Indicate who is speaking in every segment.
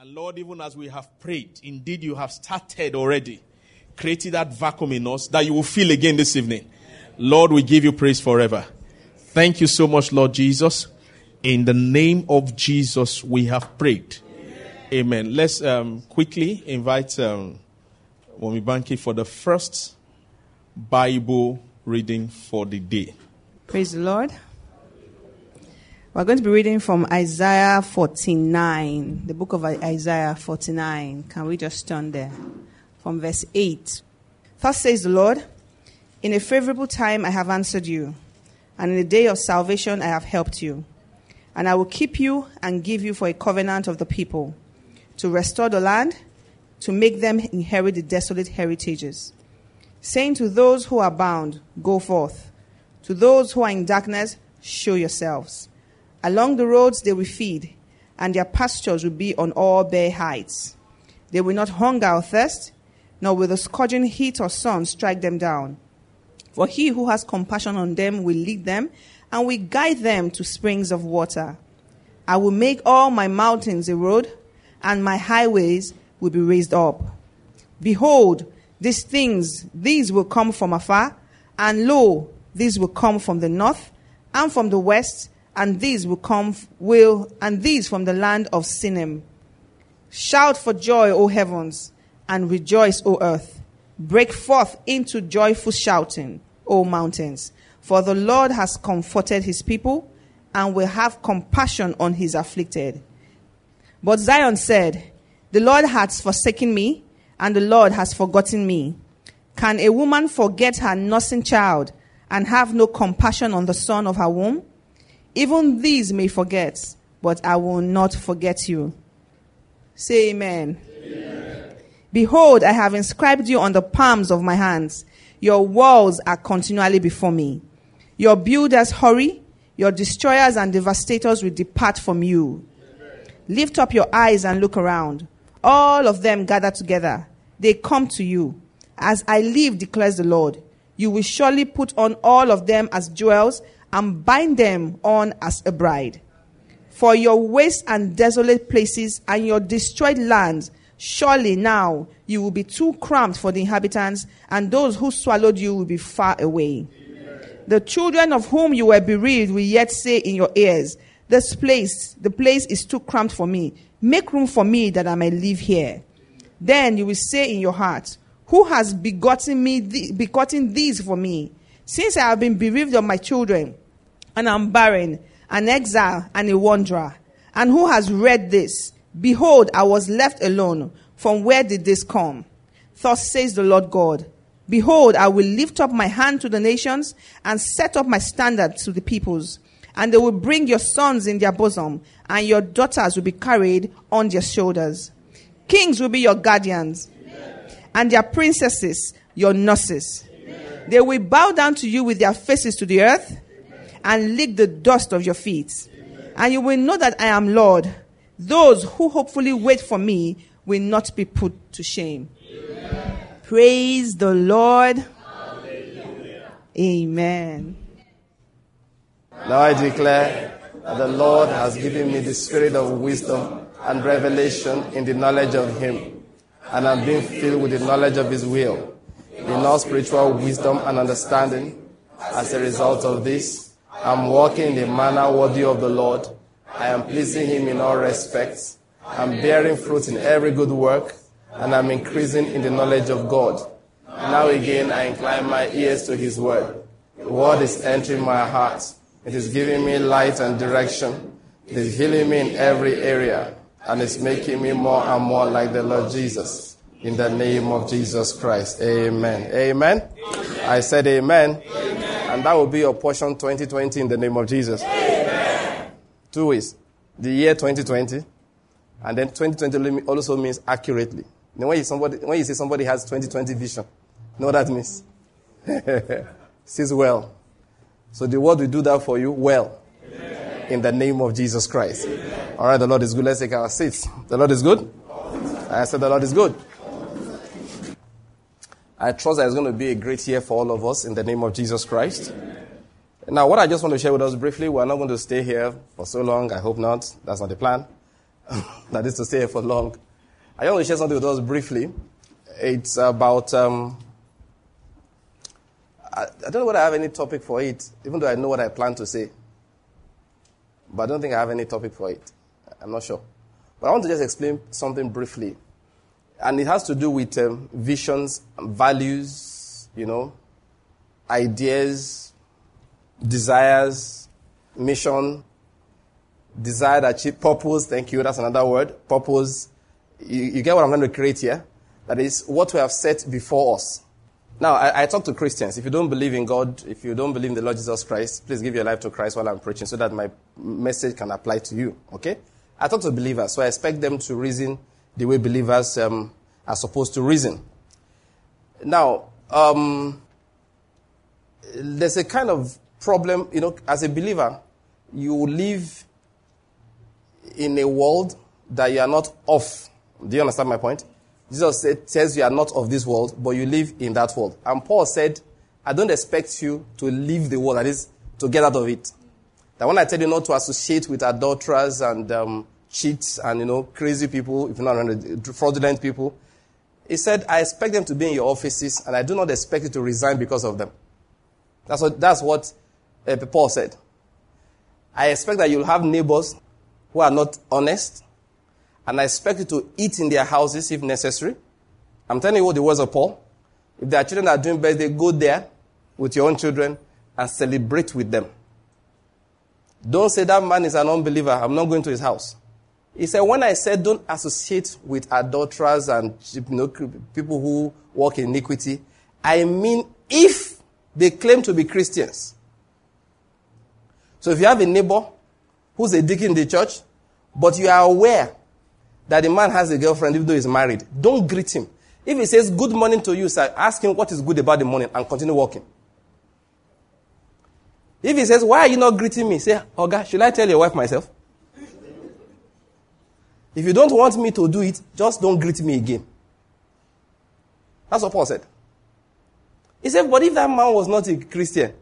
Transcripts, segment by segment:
Speaker 1: And Lord, even as we have prayed, indeed you have started already, created that vacuum in us that you will feel again this evening. Lord, we give you praise forever. Thank you so much, Lord Jesus. In the name of Jesus, we have prayed. Amen. Let's um, quickly invite um, Wami Banki for the first Bible reading for the day.
Speaker 2: Praise the Lord. We're going to be reading from Isaiah 49, the book of Isaiah 49. Can we just turn there? From verse 8. Thus says the Lord In a favorable time I have answered you, and in the day of salvation I have helped you. And I will keep you and give you for a covenant of the people, to restore the land, to make them inherit the desolate heritages. Saying to those who are bound, Go forth. To those who are in darkness, show yourselves. Along the roads they will feed, and their pastures will be on all bare heights. They will not hunger or thirst, nor will the scorching heat or sun strike them down. For he who has compassion on them will lead them, and will guide them to springs of water. I will make all my mountains a road, and my highways will be raised up. Behold, these things, these will come from afar, and lo, these will come from the north, and from the west, and these will come will and these from the land of Sinim. Shout for joy, O heavens, and rejoice, O earth. Break forth into joyful shouting, O mountains, for the Lord has comforted his people and will have compassion on his afflicted. But Zion said, The Lord has forsaken me, and the Lord has forgotten me. Can a woman forget her nursing child and have no compassion on the son of her womb? Even these may forget, but I will not forget you. Say amen. amen. Behold, I have inscribed you on the palms of my hands. Your walls are continually before me. Your builders hurry, your destroyers and devastators will depart from you. Amen. Lift up your eyes and look around. All of them gather together. They come to you. As I live, declares the Lord, you will surely put on all of them as jewels and bind them on as a bride. For your waste and desolate places and your destroyed lands, surely now you will be too cramped for the inhabitants, and those who swallowed you will be far away. Amen. The children of whom you were bereaved will yet say in your ears, This place, the place is too cramped for me. Make room for me that I may live here. Then you will say in your heart, Who has begotten me, begotten these for me? Since I have been bereaved of my children, and I am barren, an exile, and a wanderer, and who has read this? Behold, I was left alone. From where did this come? Thus says the Lord God. Behold, I will lift up my hand to the nations and set up my standard to the peoples. And they will bring your sons in their bosom, and your daughters will be carried on their shoulders. Kings will be your guardians, and their princesses your nurses. They will bow down to you with their faces to the earth and lick the dust of your feet. And you will know that I am Lord. Those who hopefully wait for me will not be put to shame. Amen. Praise the Lord. Hallelujah. Amen.
Speaker 3: Now I declare that the Lord has given me the spirit of wisdom and revelation in the knowledge of Him, and I'm being filled with the knowledge of His will in all spiritual wisdom and understanding. As a result of this, I'm walking in a manner worthy of the Lord. I am pleasing Him in all respects. I'm bearing fruit in every good work, and I'm increasing in the knowledge of God. Now again, I incline my ears to His word. The word is entering my heart. It is giving me light and direction. It is healing me in every area, and it's making me more and more like the Lord Jesus. In the name of Jesus Christ. Amen. Amen. amen. I said amen. amen. And that will be your portion 2020 in the name of Jesus. Amen. Two ways. The year 2020. And then 2020 also means accurately. When you, somebody, when you say somebody has 2020 vision, you know what that means? Says well. So the word will do that for you well. Amen. In the name of Jesus Christ. Amen. All right, the Lord is good. Let's take our seats. The Lord is good. I said the Lord is good. I trust that it's going to be a great year for all of us in the name of Jesus Christ. Now, what I just want to share with us briefly, we're not going to stay here for so long. I hope not. That's not the plan. that is to stay here for long. I want to share something with us briefly. It's about, um, I, I don't know whether I have any topic for it, even though I know what I plan to say. But I don't think I have any topic for it. I'm not sure. But I want to just explain something briefly. And it has to do with um, visions, values, you know, ideas, desires, mission, desired achieve, purpose. Thank you. That's another word. Purpose. You, you, get what I'm going to create here? That is what we have set before us. Now, I, I, talk to Christians. If you don't believe in God, if you don't believe in the Lord Jesus Christ, please give your life to Christ while I'm preaching so that my message can apply to you. Okay? I talk to believers, so I expect them to reason the way believers um, are supposed to reason. Now, um, there's a kind of problem, you know, as a believer, you live in a world that you are not of. Do you understand my point? Jesus says you are not of this world, but you live in that world. And Paul said, I don't expect you to leave the world, that is, to get out of it. That when I tell you not to associate with adulterers and um, cheats and, you know, crazy people, if not fraudulent people, he said, I expect them to be in your offices, and I do not expect you to resign because of them. That's what, that's what uh, Paul said. I expect that you'll have neighbors who are not honest, and I expect you to eat in their houses if necessary. I'm telling you what the words of Paul. If their children are doing birthday, go there with your own children and celebrate with them. Don't say that man is an unbeliever. I'm not going to his house. He said, when I said don't associate with adulterers and you know, people who walk in iniquity, I mean if they claim to be Christians. So if you have a neighbor who's a deacon in the church, but you are aware that the man has a girlfriend even though he's married, don't greet him. If he says good morning to you, sir, ask him what is good about the morning and continue walking. If he says, why are you not greeting me? Say, God, should I tell your wife myself? If you don't want me to do it, just don't greet me again. That's what Paul said. He said, but if that man was not a Christian,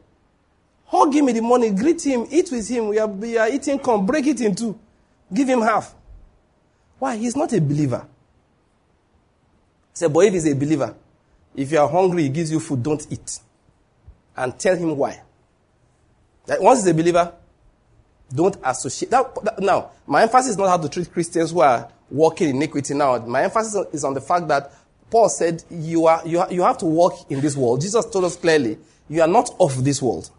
Speaker 3: Hug him in the morning, greet him, eat with him. We are, we are eating corn, break it in two. Give him half. Why? He's not a believer. Say, but if he's a believer, if you are hungry, he gives you food, don't eat. And tell him why. That once he's a believer, don't associate. That, that, now, my emphasis is not how to treat Christians who are walking in iniquity now. My emphasis is on the fact that Paul said you, are, you, you have to walk in this world. Jesus told us clearly, you are not of this world.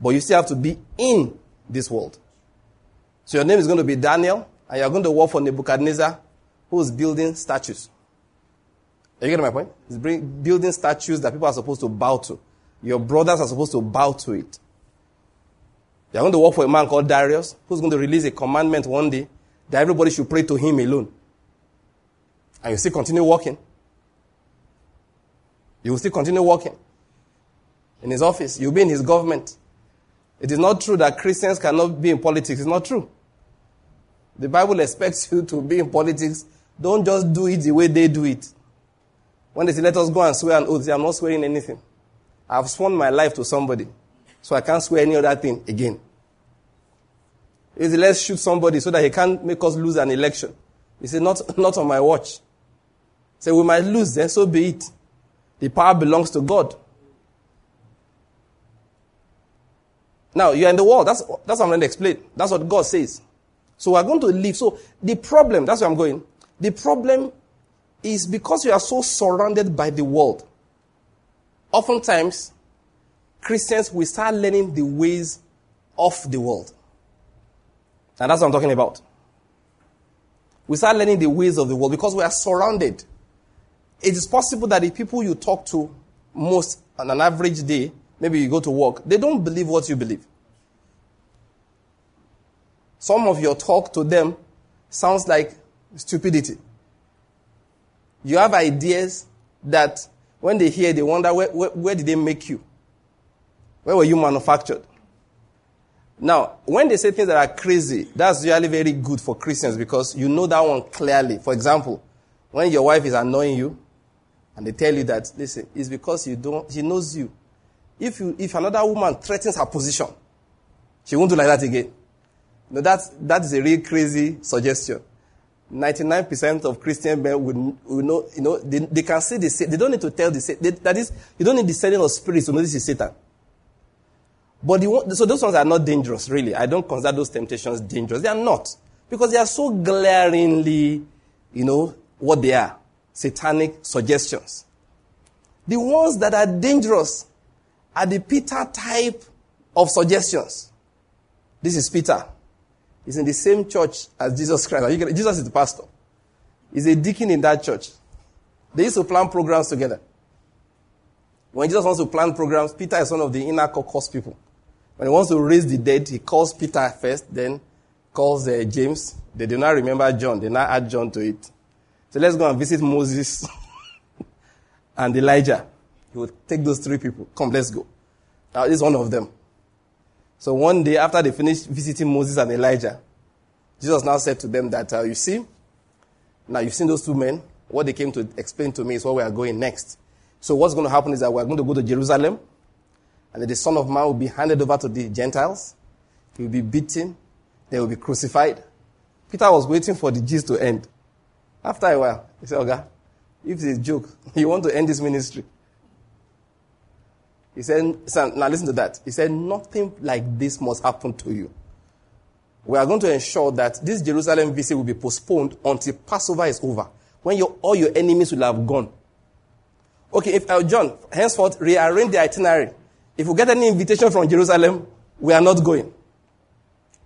Speaker 3: But you still have to be in this world. So your name is going to be Daniel, and you're going to work for Nebuchadnezzar, who's building statues. Are you getting my point? He's building statues that people are supposed to bow to. Your brothers are supposed to bow to it. You're going to work for a man called Darius, who's going to release a commandment one day that everybody should pray to him alone. And you still continue working. You will still continue working. In his office, you'll be in his government. It is not true that Christians cannot be in politics. It's not true. The Bible expects you to be in politics. Don't just do it the way they do it. When they say, let us go and swear an oath, say, I'm not swearing anything. I've sworn my life to somebody, so I can't swear any other thing again. He said, let's shoot somebody so that he can't make us lose an election. He said, not, not on my watch. He said, we might lose, then so be it. The power belongs to God. Now, you're in the world. That's, that's what I'm going to explain. That's what God says. So we're going to live. So the problem, that's where I'm going. The problem is because you are so surrounded by the world. Oftentimes, Christians will start learning the ways of the world. And that's what I'm talking about. We start learning the ways of the world because we are surrounded. It is possible that the people you talk to most on an average day maybe you go to work, they don't believe what you believe. Some of your talk to them sounds like stupidity. You have ideas that when they hear, they wonder where, where, where did they make you? Where were you manufactured? Now, when they say things that are crazy, that's usually very good for Christians because you know that one clearly. For example, when your wife is annoying you and they tell you that, listen, it's because you don't, she knows you. If, you, if another woman threatens her position, she won't do like that again. No, that's, that is a real crazy suggestion. 99% of Christian men would, would know, you know, they, they can see the They don't need to tell the they, that is, you don't need the sending of spirits to know this is Satan. But the, so those ones are not dangerous, really. I don't consider those temptations dangerous. They are not. Because they are so glaringly, you know, what they are. Satanic suggestions. The ones that are dangerous are the Peter type of suggestions. This is Peter. He's in the same church as Jesus Christ. Jesus is the pastor. He's a deacon in that church. They used to plan programs together. When Jesus wants to plan programs, Peter is one of the inner caucus people. When he wants to raise the dead, he calls Peter first, then calls uh, James. They do not remember John. They now add John to it. So let's go and visit Moses and Elijah. He would take those three people. Come, let's go. Now, this is one of them. So one day after they finished visiting Moses and Elijah, Jesus now said to them that, uh, you see, now you've seen those two men. What they came to explain to me is where we are going next. So what's going to happen is that we're going to go to Jerusalem, and that the Son of Man will be handed over to the Gentiles. He will be beaten. They will be crucified. Peter was waiting for the gist to end. After a while, he said, Okay, if it's a joke, you want to end this ministry. He said, now listen to that. He said, nothing like this must happen to you. We are going to ensure that this Jerusalem visit will be postponed until Passover is over, when your, all your enemies will have gone. Okay, if uh, John, henceforth, rearrange the itinerary. If we get any invitation from Jerusalem, we are not going.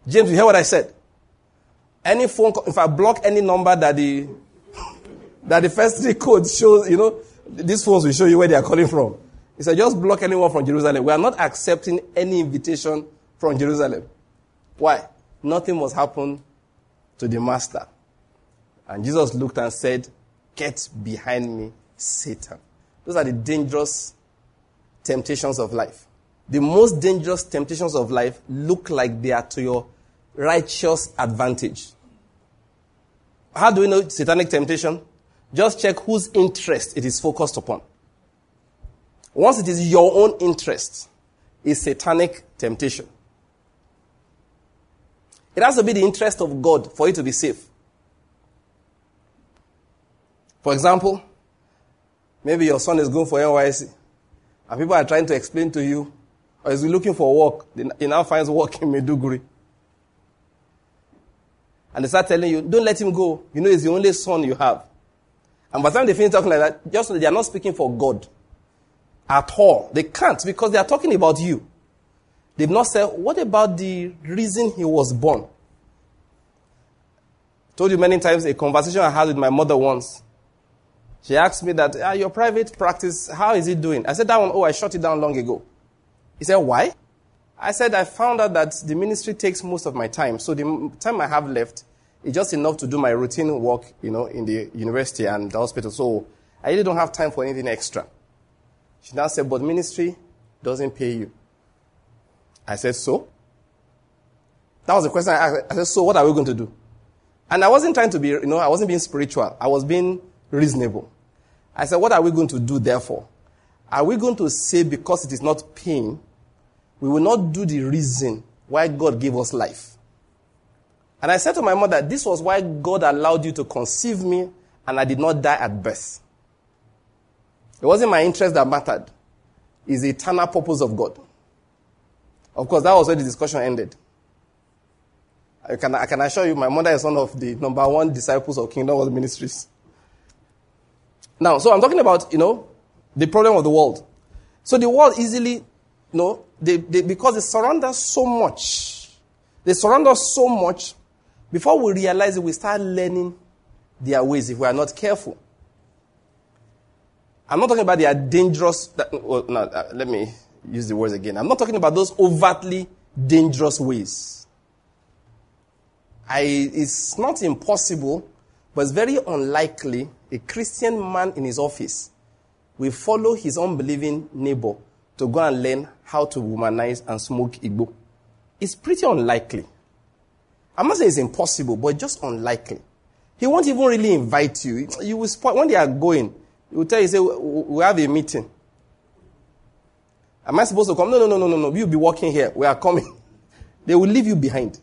Speaker 3: James, you hear what I said? Any phone call, if I block any number that the that the first three codes shows, you know, these phones will show you where they are calling from. He said, just block anyone from Jerusalem. We are not accepting any invitation from Jerusalem. Why? Nothing must happen to the master. And Jesus looked and said, Get behind me, Satan. Those are the dangerous temptations of life. The most dangerous temptations of life look like they are to your righteous advantage. How do we know satanic temptation? Just check whose interest it is focused upon. Once it is your own interest, it's satanic temptation. It has to be the interest of God for you to be safe. For example, maybe your son is going for NYSC, and people are trying to explain to you, or is he looking for work, he now finds work in Maiduguri. And they start telling you, don't let him go. You know, he's the only son you have. And by the time they finish talking like that, just they are not speaking for God at all. They can't because they are talking about you. They've not said, what about the reason he was born? Told you many times a conversation I had with my mother once. She asked me that, ah, your private practice, how is it doing? I said, that one, oh, I shut it down long ago. He said, why? I said, I found out that the ministry takes most of my time. So the time I have left is just enough to do my routine work, you know, in the university and the hospital. So I really don't have time for anything extra. She now said, but ministry doesn't pay you. I said, so? That was the question I asked. I said, so what are we going to do? And I wasn't trying to be, you know, I wasn't being spiritual. I was being reasonable. I said, what are we going to do therefore? Are we going to say because it is not pain, we will not do the reason why God gave us life? And I said to my mother, this was why God allowed you to conceive me and I did not die at birth. It wasn't my interest that mattered. It's the eternal purpose of God. Of course, that was where the discussion ended. I can, I can assure you, my mother is one of the number one disciples of Kingdom World Ministries. Now, so I'm talking about, you know, the problem of the world. So the world easily, you know, they, they, because they surround us so much, they surround us so much, before we realize it, we start learning their ways if we are not careful. I'm not talking about their dangerous. Well, no, uh, let me use the words again. I'm not talking about those overtly dangerous ways. I, it's not impossible, but it's very unlikely a Christian man in his office will follow his unbelieving neighbor to go and learn how to womanize and smoke Igbo. It's pretty unlikely. I'm not saying it's impossible, but just unlikely. He won't even really invite you. You will spoil, when they are going, he will tell you, say, we have a meeting. Am I supposed to come? No, no, no, no, no, no. You'll be walking here. We are coming. They will leave you behind.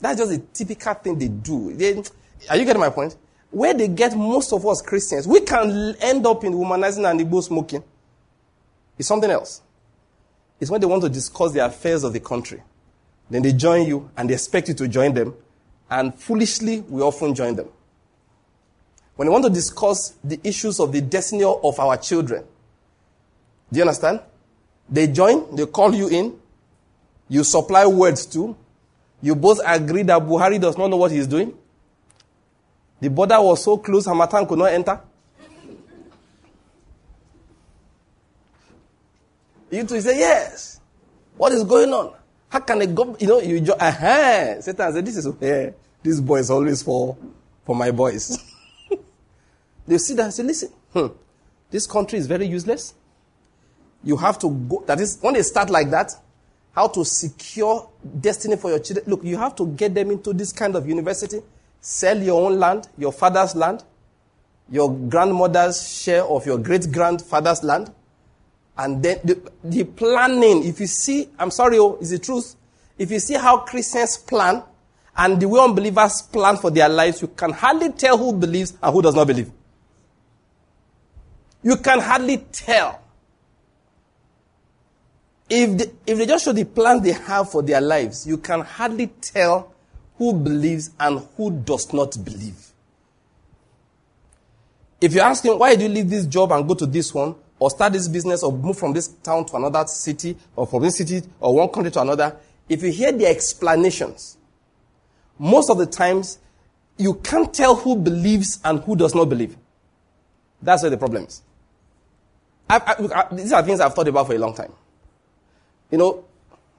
Speaker 3: That's just a typical thing they do. They, Are you getting my point? Where they get most of us Christians, we can end up in womanizing and Igbo smoking. It's something else. It's when they want to discuss the affairs of the country. Then they join you and they expect you to join them. And foolishly, we often join them. When they want to discuss the issues of the destiny of our children, do you understand? They join, they call you in, you supply words too. You both agree that Buhari does not know what he's doing. The border was so close, Harmattan could not enter. You two say, yes. What is going on? How can a go? You know, you just, uh-huh. Satan said, this is where this boy is always for, for my boys. they sit there and say, listen, hmm, this country is very useless. You have to go, that is, when they start like that, how to secure destiny for your children. Look, you have to get them into this kind of university, sell your own land, your father's land, your grandmother's share of your great grandfather's land, and then the, the planning, if you see, I'm sorry, oh, is the truth. If you see how Christians plan and the way unbelievers plan for their lives, you can hardly tell who believes and who does not believe. You can hardly tell. If they, if they just show the plans they have for their lives, you can hardly tell who believes and who does not believe. If you ask him, why do you leave this job and go to this one? or start this business or move from this town to another city or from this city or one country to another, if you hear the explanations, most of the times you can't tell who believes and who does not believe. That's where the problem is. I, I, I, these are things I've thought about for a long time. You know,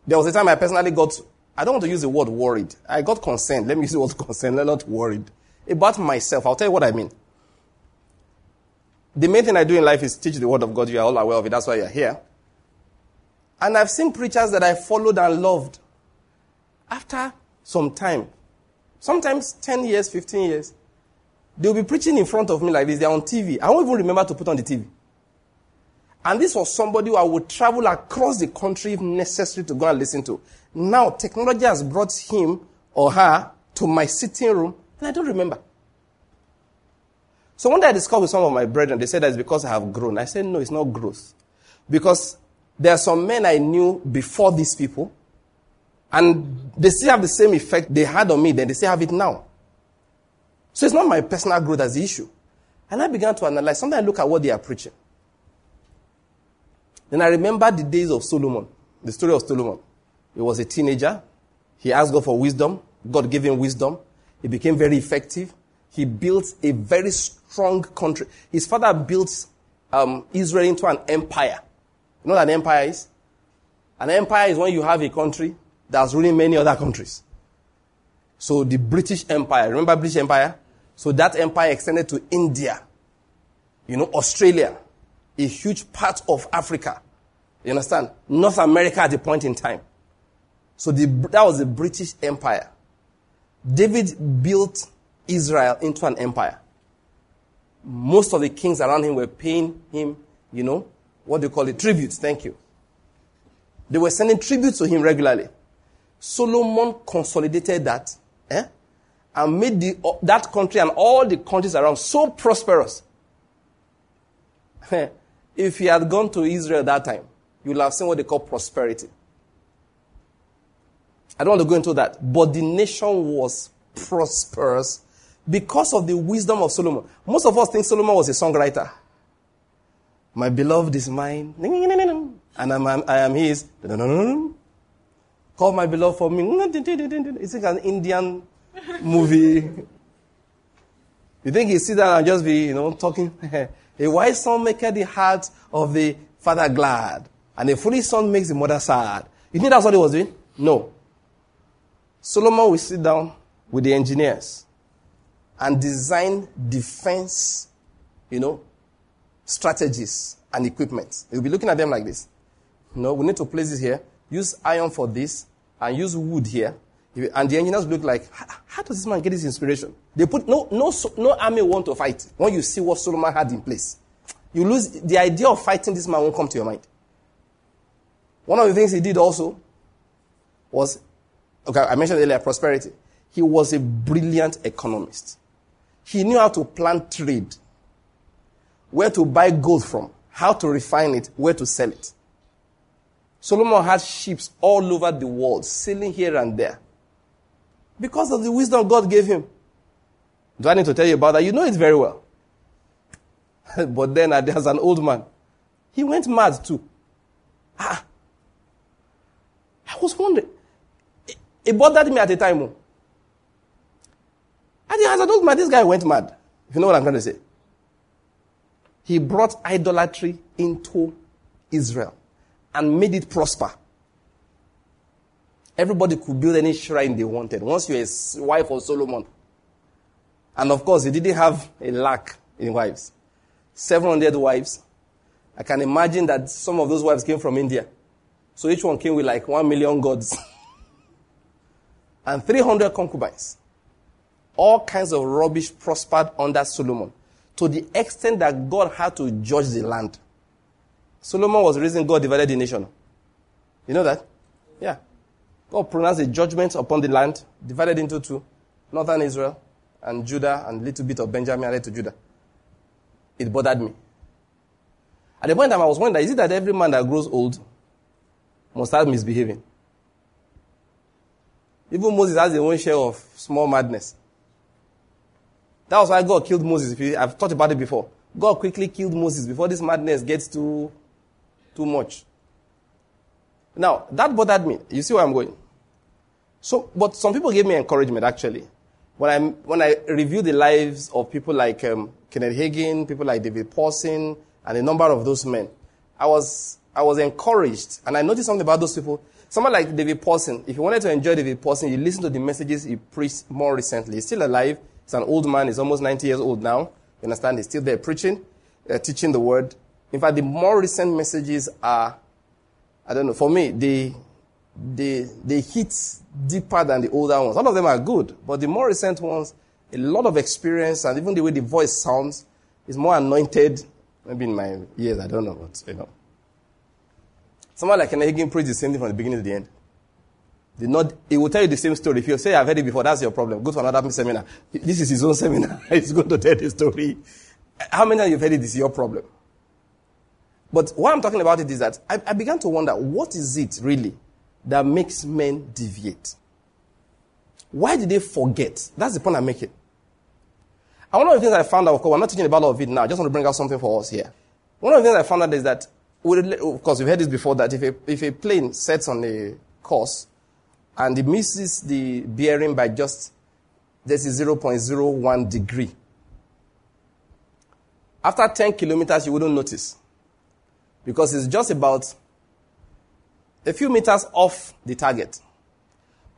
Speaker 3: there was a time I personally got, I don't want to use the word worried. I got concerned. Let me use the word concerned, not worried. About myself. I'll tell you what I mean. The main thing I do in life is teach the word of God. You are all aware of it. That's why you're here. And I've seen preachers that I followed and loved. After some time, sometimes 10 years, 15 years, they'll be preaching in front of me like this. They're on TV. I won't even remember to put on the TV. And this was somebody who I would travel across the country if necessary to go and listen to. Now, technology has brought him or her to my sitting room, and I don't remember. So one day I discussed with some of my brethren, they said that it's because I have grown. I said, no, it's not growth. Because there are some men I knew before these people, and they still have the same effect they had on me, then they still have it now. So it's not my personal growth as the issue. And I began to analyze. Sometimes I look at what they are preaching. Then I remember the days of Solomon, the story of Solomon. He was a teenager. He asked God for wisdom. God gave him wisdom. He became very effective. He built a very strong country. His father built um, Israel into an empire. You know what an empire is? An empire is when you have a country that's ruling many other countries. So the British Empire, remember British Empire? So that empire extended to India, you know, Australia, a huge part of Africa. You understand? North America at the point in time. So the, that was the British Empire. David built Israel into an empire most of the kings around him were paying him, you know, what do you call it? Tributes. Thank you. They were sending tributes to him regularly. Solomon consolidated that eh, and made the, that country and all the countries around so prosperous. if he had gone to Israel that time, you would have seen what they call prosperity. I don't want to go into that, but the nation was prosperous because of the wisdom of Solomon. Most of us think Solomon was a songwriter. My beloved is mine, and I'm, I'm, I am his. Call my beloved for me. It's like an Indian movie. You think he sit down and just be, you know, talking? a wise son maketh the heart of the father glad, and a foolish son makes the mother sad. You think that's what he was doing? No. Solomon will sit down with the engineers and design defense, you know, strategies and equipment. You'll be looking at them like this. You know, we need to place this here, use iron for this, and use wood here. And the engineers look like, how does this man get his inspiration? They put no, no, no army want to fight when you see what Solomon had in place. You lose the idea of fighting this man won't come to your mind. One of the things he did also was, okay, I mentioned earlier prosperity. He was a brilliant economist. He knew how to plan trade, where to buy gold from, how to refine it, where to sell it. Solomon had ships all over the world, sailing here and there. Because of the wisdom God gave him. Do I need to tell you about that? You know it very well. but then, uh, as an old man, he went mad too. Ah. I was wondering. It, bothered me at the time. Oh. And as an old man, this guy went mad. If you know what I'm going to say. He brought idolatry into Israel and made it prosper. Everybody could build any shrine they wanted. Once you're a wife of Solomon. And of course, he didn't have a lack in wives. 700 wives. I can imagine that some of those wives came from India. So each one came with like 1 million gods. and 300 concubines. All kinds of rubbish prospered under Solomon to the extent that God had to judge the land. Solomon was the reason God divided the nation. You know that? Yeah. God pronounced a judgment upon the land, divided into two northern Israel and Judah, and a little bit of Benjamin added to Judah. It bothered me. At the point time, I was wondering, is it that every man that grows old must start misbehaving? Even Moses has his own share of small madness. That was why God killed Moses. I've talked about it before. God quickly killed Moses before this madness gets too, too much. Now, that bothered me. You see where I'm going? So, but some people gave me encouragement actually. When I, when I reviewed the lives of people like um, Kenneth Hagin, people like David Pawson, and a number of those men, I was, I was encouraged. And I noticed something about those people. Someone like David Pawson, if you wanted to enjoy David Pawson, you listen to the messages he preached more recently. He's still alive. He's an old man. He's almost 90 years old now. You understand? He's still there preaching, uh, teaching the word. In fact, the more recent messages are, I don't know, for me, they, they, they hit deeper than the older ones. All of them are good, but the more recent ones, a lot of experience, and even the way the voice sounds is more anointed. Maybe in my years, I don't know, but you know. Someone like Hagin preached the same thing from the beginning to the end. The not, he will tell you the same story. If you say, I've heard it before, that's your problem. Go to another seminar. This is his own seminar. He's going to tell the story. How many of you have heard it? This is your problem. But what I'm talking about it is that I, I began to wonder, what is it really that makes men deviate? Why did they forget? That's the point I'm making. And one of the things I found out, of course, I'm not teaching about all of it now. I just want to bring out something for us here. One of the things I found out is that, of course, you've heard this before, that if a, if a plane sets on a course, and it misses the bearing by just this is 0.01 degree. After 10 kilometers, you wouldn't notice because it's just about a few meters off the target.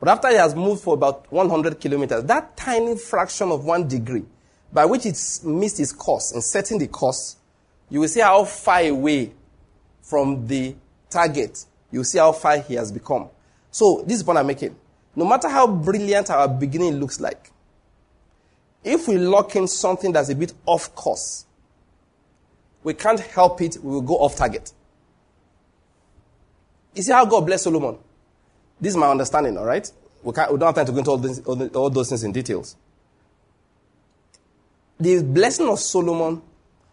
Speaker 3: But after it has moved for about 100 kilometers, that tiny fraction of one degree by which it's missed its course and setting the course, you will see how far away from the target, you see how far he has become. So, this is what I'm making. No matter how brilliant our beginning looks like, if we lock in something that's a bit off course, we can't help it, we will go off target. You see how God blessed Solomon? This is my understanding, all right? We, can't, we don't have time to go into all, this, all those things in details. The blessing of Solomon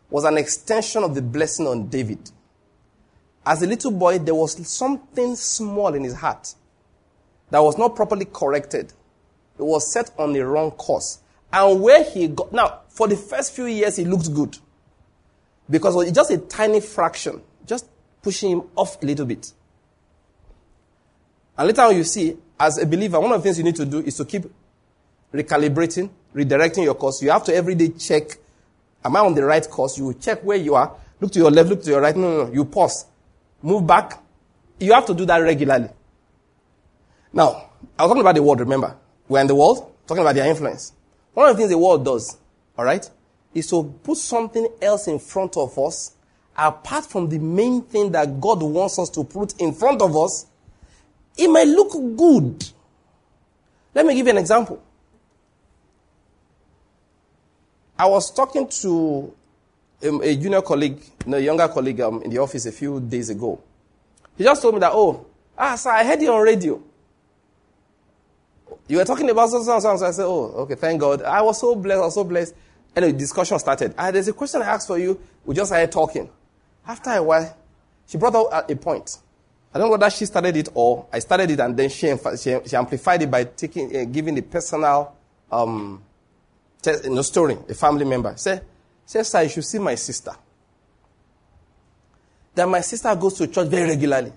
Speaker 3: was an extension of the blessing on David. As a little boy, there was something small in his heart that was not properly corrected. It was set on the wrong course. And where he got, now, for the first few years, he looked good. Because it was just a tiny fraction, just pushing him off a little bit. And later on, you see, as a believer, one of the things you need to do is to keep recalibrating, redirecting your course. You have to every day check, am I on the right course? You check where you are. Look to your left, look to your right. No, no, no. You pause. Move back. You have to do that regularly. Now, I was talking about the world, remember? We're in the world, talking about their influence. One of the things the world does, alright, is to put something else in front of us, apart from the main thing that God wants us to put in front of us. It may look good. Let me give you an example. I was talking to a, a junior colleague, a younger colleague um, in the office a few days ago. He just told me that, oh, ah, sir, I heard you on radio. You were talking about something, so, so, so I said, oh, okay, thank God. I was so blessed, I was so blessed. Anyway, discussion started. Ah, there's a question I asked for you. We just started talking. After a while, she brought out a point. I don't know whether she started it or I started it and then she, she, she amplified it by taking, uh, giving the personal um, test, you know, story, a family member. Say, say, sir, you should see my sister. That my sister goes to church very regularly.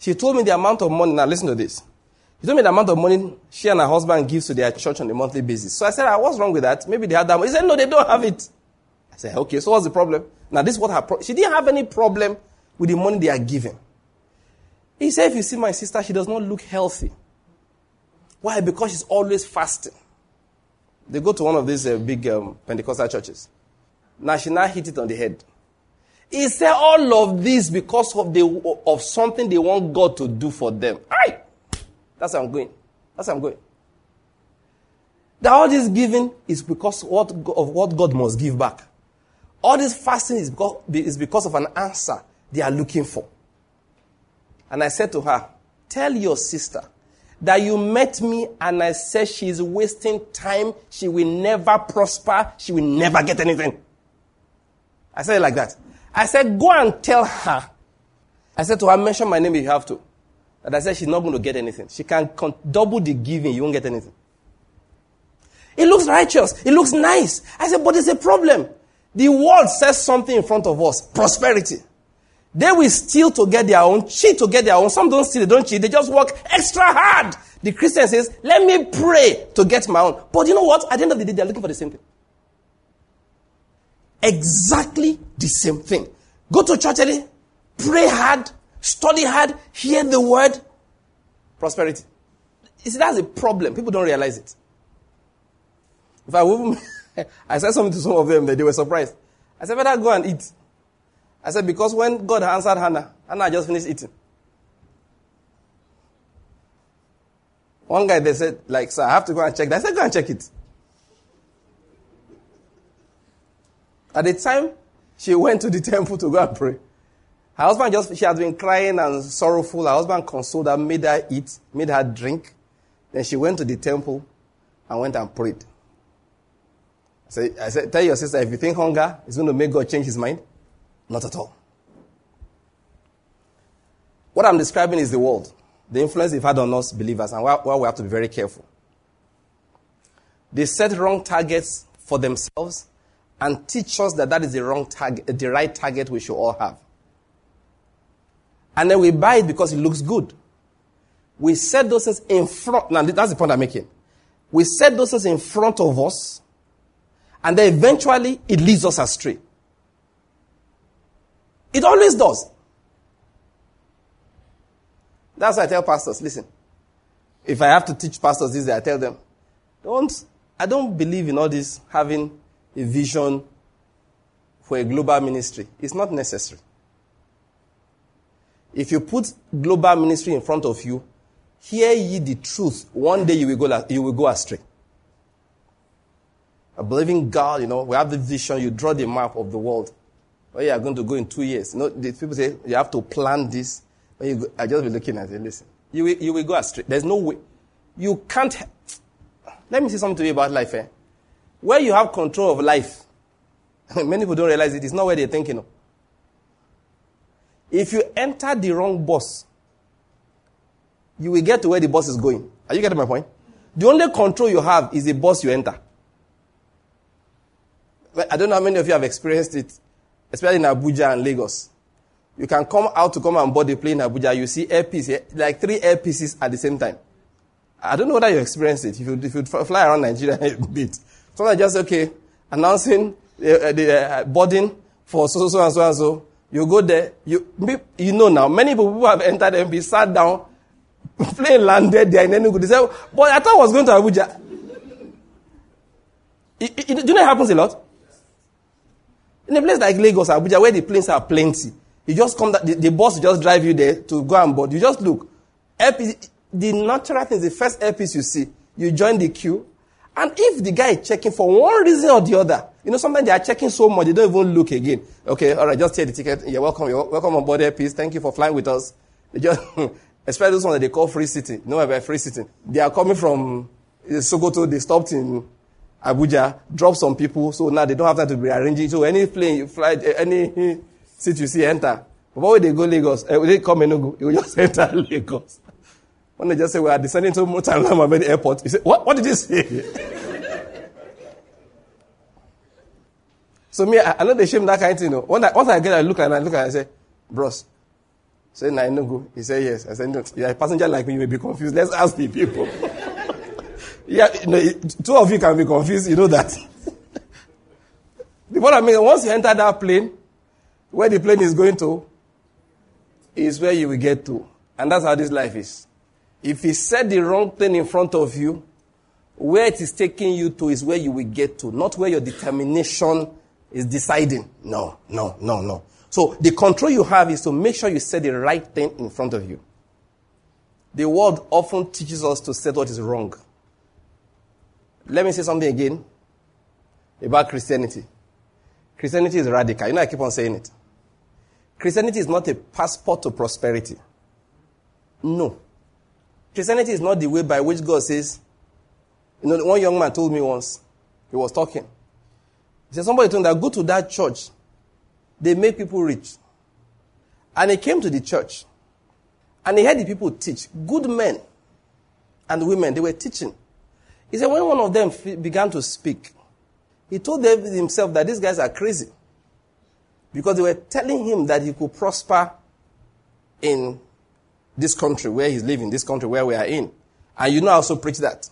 Speaker 3: She told me the amount of money. Now listen to this. She told me the amount of money she and her husband gives to their church on a monthly basis. So I said, ah, what's wrong with that? Maybe they had that. Money. He said, no, they don't have it. I said, okay, so what's the problem? Now this is what her she didn't have any problem with the money they are giving. He said, if you see my sister, she does not look healthy. Why? Because she's always fasting. They go to one of these uh, big um, Pentecostal churches. Now she now hit it on the head. He said all of this because of the of something they want God to do for them. Aye. That's how I'm going. That's how I'm going. That all this giving is because what, of what God must give back. All this fasting is because, is because of an answer they are looking for. And I said to her, Tell your sister that you met me and I said she is wasting time. She will never prosper. She will never get anything. I said it like that. I said, Go and tell her. I said to her, Mention my name if you have to. And I said she's not going to get anything. She can con- double the giving, you won't get anything. It looks righteous. It looks nice. I said, but there's a problem. The world says something in front of us prosperity. They will steal to get their own, cheat to get their own. Some don't steal, they don't cheat, they just work extra hard. The Christian says, let me pray to get my own. But you know what? At the end of the day, they're looking for the same thing. Exactly the same thing. Go to church early, pray hard, study hard, hear the word. Prosperity. You see, that's a problem. People don't realize it. If I, I said something to some of them, they were surprised. I said, better go and eat. I said, because when God answered Hannah, Hannah just finished eating. One guy, they said, like, sir, I have to go and check that. I said, go and check it. At the time, she went to the temple to go and pray. Her husband just, she has been crying and sorrowful. Her husband consoled her, made her eat, made her drink. Then she went to the temple and went and prayed. I said, I said, tell your sister, if you think hunger is going to make God change his mind, not at all. What I'm describing is the world, the influence they've had on us believers, and why, why we have to be very careful. They set wrong targets for themselves and teach us that that is the wrong target, the right target we should all have. And then we buy it because it looks good. We set those things in front. Now, that's the point I'm making. We set those things in front of us, and then eventually it leads us astray. It always does. That's why I tell pastors, listen, if I have to teach pastors this, I tell them, don't, I don't believe in all this having a vision for a global ministry. It's not necessary. If you put global ministry in front of you, hear ye the truth. One day you will go, you will go astray. I believe in God, you know, we have the vision, you draw the map of the world where you are going to go in two years. You know, people say you have to plan this. Go, I just be looking at it. Listen, you will, you will go astray. There's no way. You can't. Let me say something to you about life. Eh? Where you have control of life, many people don't realize it. It's not where they're thinking of. If you enter the wrong bus, you will get to where the bus is going. Are you getting my point? The only control you have is the bus you enter. I don't know how many of you have experienced it especially in Abuja and Lagos. You can come out to come and board the plane in Abuja. You see Air Peaces, like three Air Peaces at the same time. I don't know whether you experienced it. If you, if you fly around Nigeria a bit, sometimes just okay, announcing the, the uh, boarding for so so and so and so. You go there. You you know now. Many people have entered MP sat down, plane landed there in Enugu. They said, "But I thought I was going to Abuja." It, it, do you know it happens a lot? In a place like Lagos, Abuja, where the planes are plenty, you just come, the, the bus just drive you there to go and board. You just look. The natural thing is the first Air Peace you see, you join the queue. And if the guy is checking for one reason or the other, you know, sometimes they are checking so much, they don't even look again. Okay, all right, just take the ticket. You're welcome. You're welcome on board Air Peace. Thank you for flying with us. They just, especially those ones that they call free sitting. Know about free sitting? They are coming from Sokoto. They stopped in Abuja, drop some people, so now they don't have time to be arranging. So any plane you fly, eh, any seat you see, enter. But when they go Lagos, uh, they come Enugu, you just enter Lagos. When they just say, we are descending to Murtala Muhammed Airport, you say, what, what did you say? So me, I, I know they shame that kind of thing. You know. Once I, get, I look and I look and I say, bros, say, nah, no go. He say, yes. I said, no, you're a passenger like me, you may be confused. Let's ask the people. Yeah, you know, two of you can be confused, you know that. what I mean, once you enter that plane, where the plane is going to, is where you will get to. And that's how this life is. If he said the wrong thing in front of you, where it is taking you to is where you will get to, not where your determination is deciding. No, no, no, no. So the control you have is to make sure you say the right thing in front of you. The world often teaches us to say what is wrong. Let me say something again about Christianity. Christianity is radical. You know, I keep on saying it. Christianity is not a passport to prosperity. No. Christianity is not the way by which God says, you know, one young man told me once, he was talking. Said, somebody told him that go to that church, they make people rich. And he came to the church, and he heard the people teach. Good men and women, they were teaching. He said, when one of them began to speak, he told David himself that these guys are crazy. Because they were telling him that he could prosper in this country where he's living, this country where we are in. And you know, I also preach that.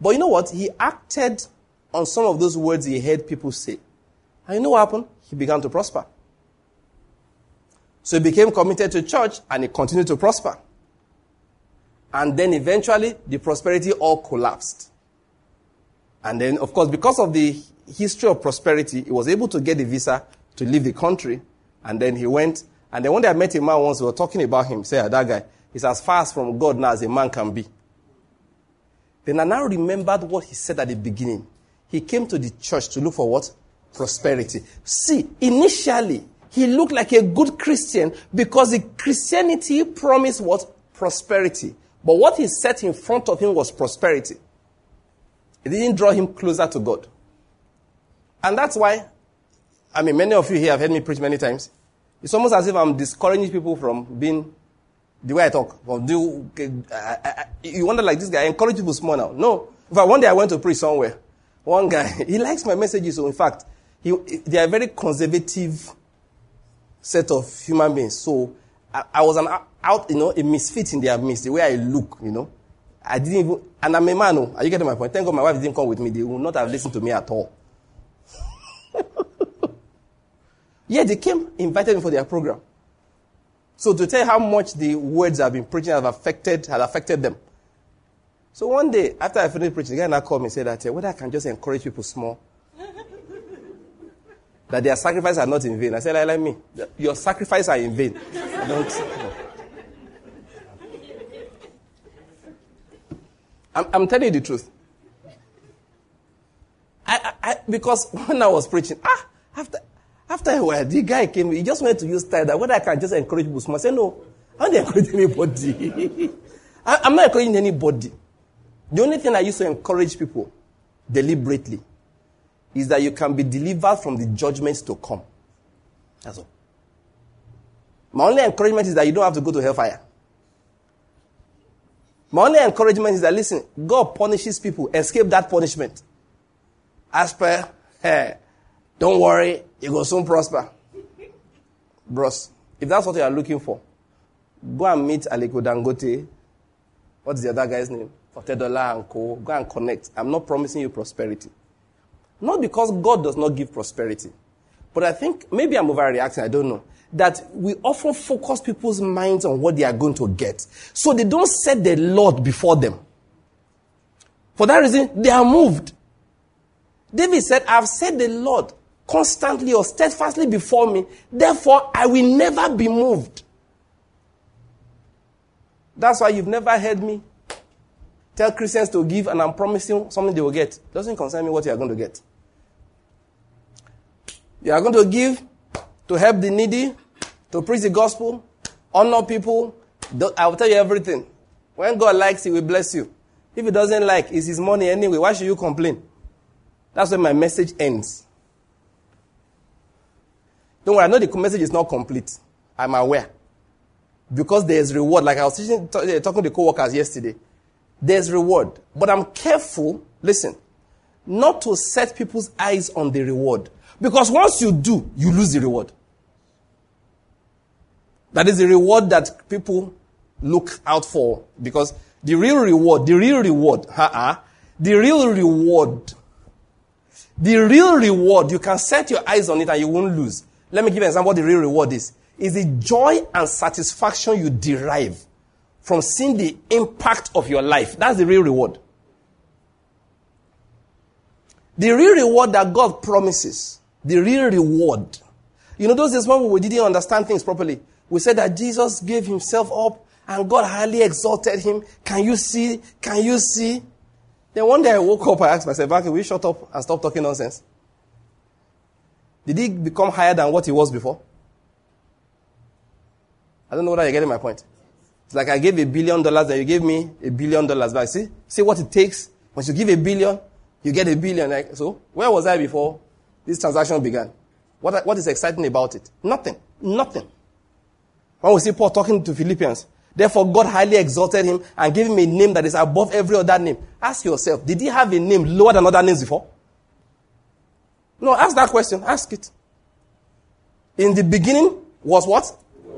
Speaker 3: But you know what? He acted on some of those words he heard people say. And you know what happened? He began to prosper. So he became committed to church and he continued to prosper. And then eventually, the prosperity all collapsed. And then, of course, because of the history of prosperity, he was able to get a visa to leave the country. And then he went. And then one day I met a man once, we were talking about him. Say, ah, that guy is as far from God now as a man can be. Then I now remembered what he said at the beginning. He came to the church to look for what? Prosperity. See, initially, he looked like a good Christian because the Christianity promised what? Prosperity. But what he set in front of him was prosperity. It didn't draw him closer to God. And that's why, I mean, many of you here have heard me preach many times. It's almost as if I'm discouraging people from being the way I talk. From do, I, I, you wonder, like this guy, I encourage people small now. No. In fact, one day I went to preach somewhere. One guy, he likes my messages. So, in fact, he, they are a very conservative set of human beings. So, I, I was an out, you know, a misfit in their midst, the way I look, you know. I didn't even, and I'm a man, oh, are you getting my point? Thank God my wife didn't come with me. They would not have listened to me at all. yeah, they came, invited me for their program. So to tell you how much the words I've been preaching have affected, had affected them. So one day, after I finished preaching, the guy now called me and said that, whether I can just encourage people small. that their sacrifices are not in vain. I said, like, like me, your sacrifices are in vain. I'm, I'm telling you the truth. I, I, I, because when I was preaching, ah, after, after a while, the guy came, he just wanted to use style that whether I can just encourage people. small. I said, no, I don't encourage anybody. I, I'm not encouraging anybody. The only thing I used to encourage people deliberately is that you can be delivered from the judgments to come. That's all. My only encouragement is that you don't have to go to hellfire. My only encouragement is that listen, God punishes people. Escape that punishment. As per, hey, don't worry, you will soon prosper. Bros, if that's what you are looking for, go and meet Aliko Dangote. What's the other guy's name? Otedola and Co. Go and connect. I'm not promising you prosperity. Not because God does not give prosperity. But I think maybe I'm overreacting, I don't know that we often focus people's minds on what they are going to get. So they don't set the Lord before them. For that reason, they are moved. David said, I've set the Lord constantly or steadfastly before me, therefore I will never be moved. That's why you've never heard me tell Christians to give and I'm promising something they will get. It doesn't concern me what you are going to get. You are going to give to help the needy, to preach the gospel, honor people. I will tell you everything. When God likes, He will bless you. If He doesn't like, it's His money anyway. Why should you complain? That's where my message ends. Don't worry, I know the message is not complete. I'm aware. Because there's reward. Like I was teaching, uh, talking to the co-workers yesterday. There's reward. But I'm careful, listen, not to set people's eyes on the reward. Because once you do, you lose the reward. That is the reward that people look out for. Because the real reward, the real reward, uh-uh, the real reward, the real reward, you can set your eyes on it and you won't lose. Let me give you an example what the real reward is. Is the joy and satisfaction you derive from seeing the impact of your life. That's the real reward. The real reward that God promises, the real reward. You know, those days when we didn't understand things properly, we said that Jesus gave himself up and God highly exalted him. Can you see? Can you see? Then one day I woke up, I asked myself, okay, will you shut up and stop talking nonsense? Did he become higher than what he was before? I don't know whether you're getting my point. It's like I gave a billion dollars and you gave me a billion dollars back. See? See what it takes? Once you give a billion, you get a billion. Like, so, where was I before this transaction began? What, what is exciting about it? Nothing. Nothing. When we see Paul talking to Philippians, therefore God highly exalted him and gave him a name that is above every other name. Ask yourself, did he have a name lower than other names before? No, ask that question. Ask it. In the beginning was what?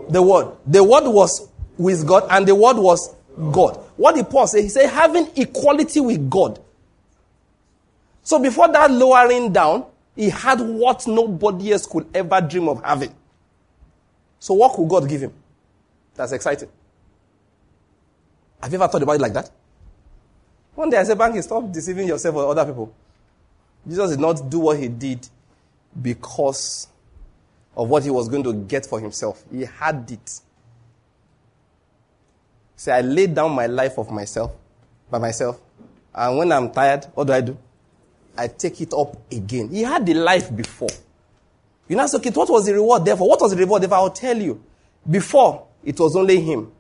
Speaker 3: The Word. The Word was with God, and the Word was God. What did Paul say? He said, having equality with God. So before that lowering down, he had what nobody else could ever dream of having. So what could God give him? That's exciting. Have you ever thought about it like that? One day I said, Banky, stop deceiving yourself or other people. Jesus did not do what he did because of what he was going to get for himself. He had it. Say, I laid down my life of myself, by myself. And when I'm tired, what do I do? I take it up again. He had the life before. You know, okay, what was the reward therefore? What was the reward therefore? I'll tell you. Before, it was only him.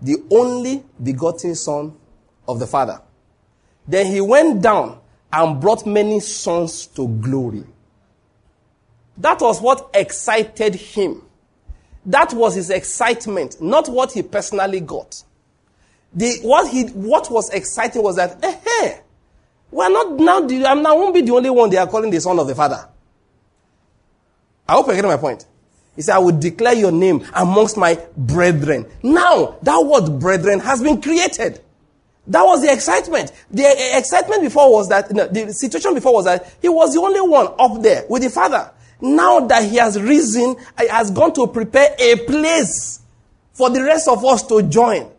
Speaker 3: The only begotten son of the Father. Then he went down and brought many sons to glory. That was what excited him. That was his excitement, not what he personally got. The, what, he, what was exciting was that, eh, eh, we're not now, the, I'm now won't be the only one they are calling the son of the father. I hope you're getting my point. He said, I will declare your name amongst my brethren. Now, that word brethren has been created. That was the excitement. The excitement before was that, no, the situation before was that he was the only one up there with the father. Now that he has risen, he has gone to prepare a place for the rest of us to join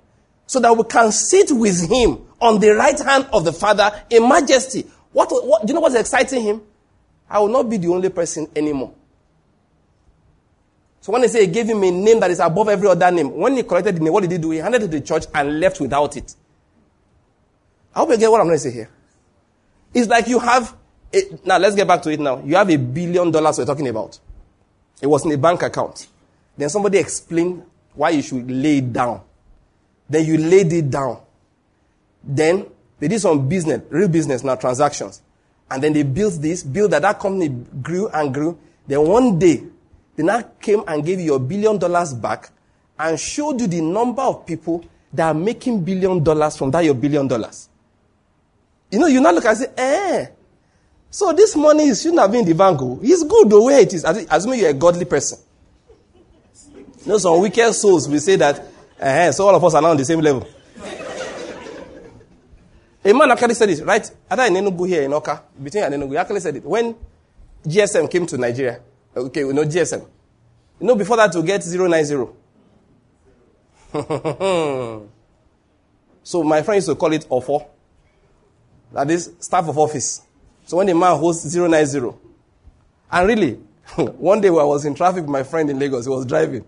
Speaker 3: so that we can sit with him on the right hand of the Father in majesty. What, what, do you know what's exciting him? I will not be the only person anymore. So when they say he gave him a name that is above every other name, when he collected the name, what did he do? He handed it to the church and left without it. I hope you get what I'm going to say here. It's like you have it, now let's get back to it now. You have a billion dollars we're talking about. It was in a bank account. Then somebody explained why you should lay it down. Then you laid it down. Then they did some business, real business now, transactions. And then they built this, built that, that company grew and grew. Then one day, they now came and gave you your billion dollars back and showed you the number of people that are making billion dollars from that your billion dollars. You know, you now look and say, eh, so this money shouldn't have been in the. Oh. It's good the way it is. Assuming you're a godly person. You know, some wicked souls will say that, uh, so all of us are now on the same level. a man actually said it, right? Either in Enugu here in Awka, between Enugu, he actually said it. When GSM came to Nigeria, okay, we know GSM. You know, before that to get 090. so my friend used to call it OFO. That is staff of office. So when the man hosts 090, and really, one day I was in traffic with my friend in Lagos, he was driving.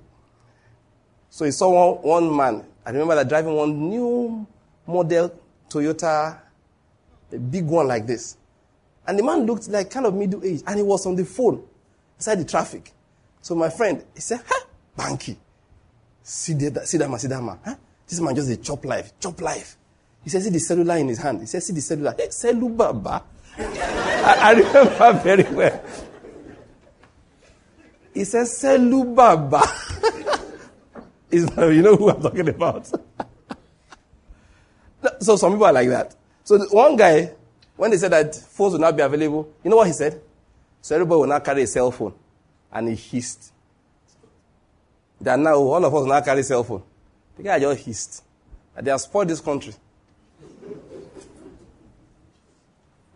Speaker 3: So he saw one, one man. I remember that driving one new model Toyota, a big one like this. And the man looked like kind of middle age, and he was on the phone inside the traffic. So my friend, he said, "Huh, Banky, see that, see that man, see that man. Huh? This man just a chop life, chop life." He said, "See the cellular in his hand." He said, "See the cellular." Hey, cellular, I, remember very well. He says, Selu Baba. you know who I'm talking about. so some people are like that. So one guy, when they said that phones will not be available, you know what he said? So everybody will not carry a cell phone. And he hissed. That now all of us not carry a cell phone. The guy just hissed. They have spoiled this country.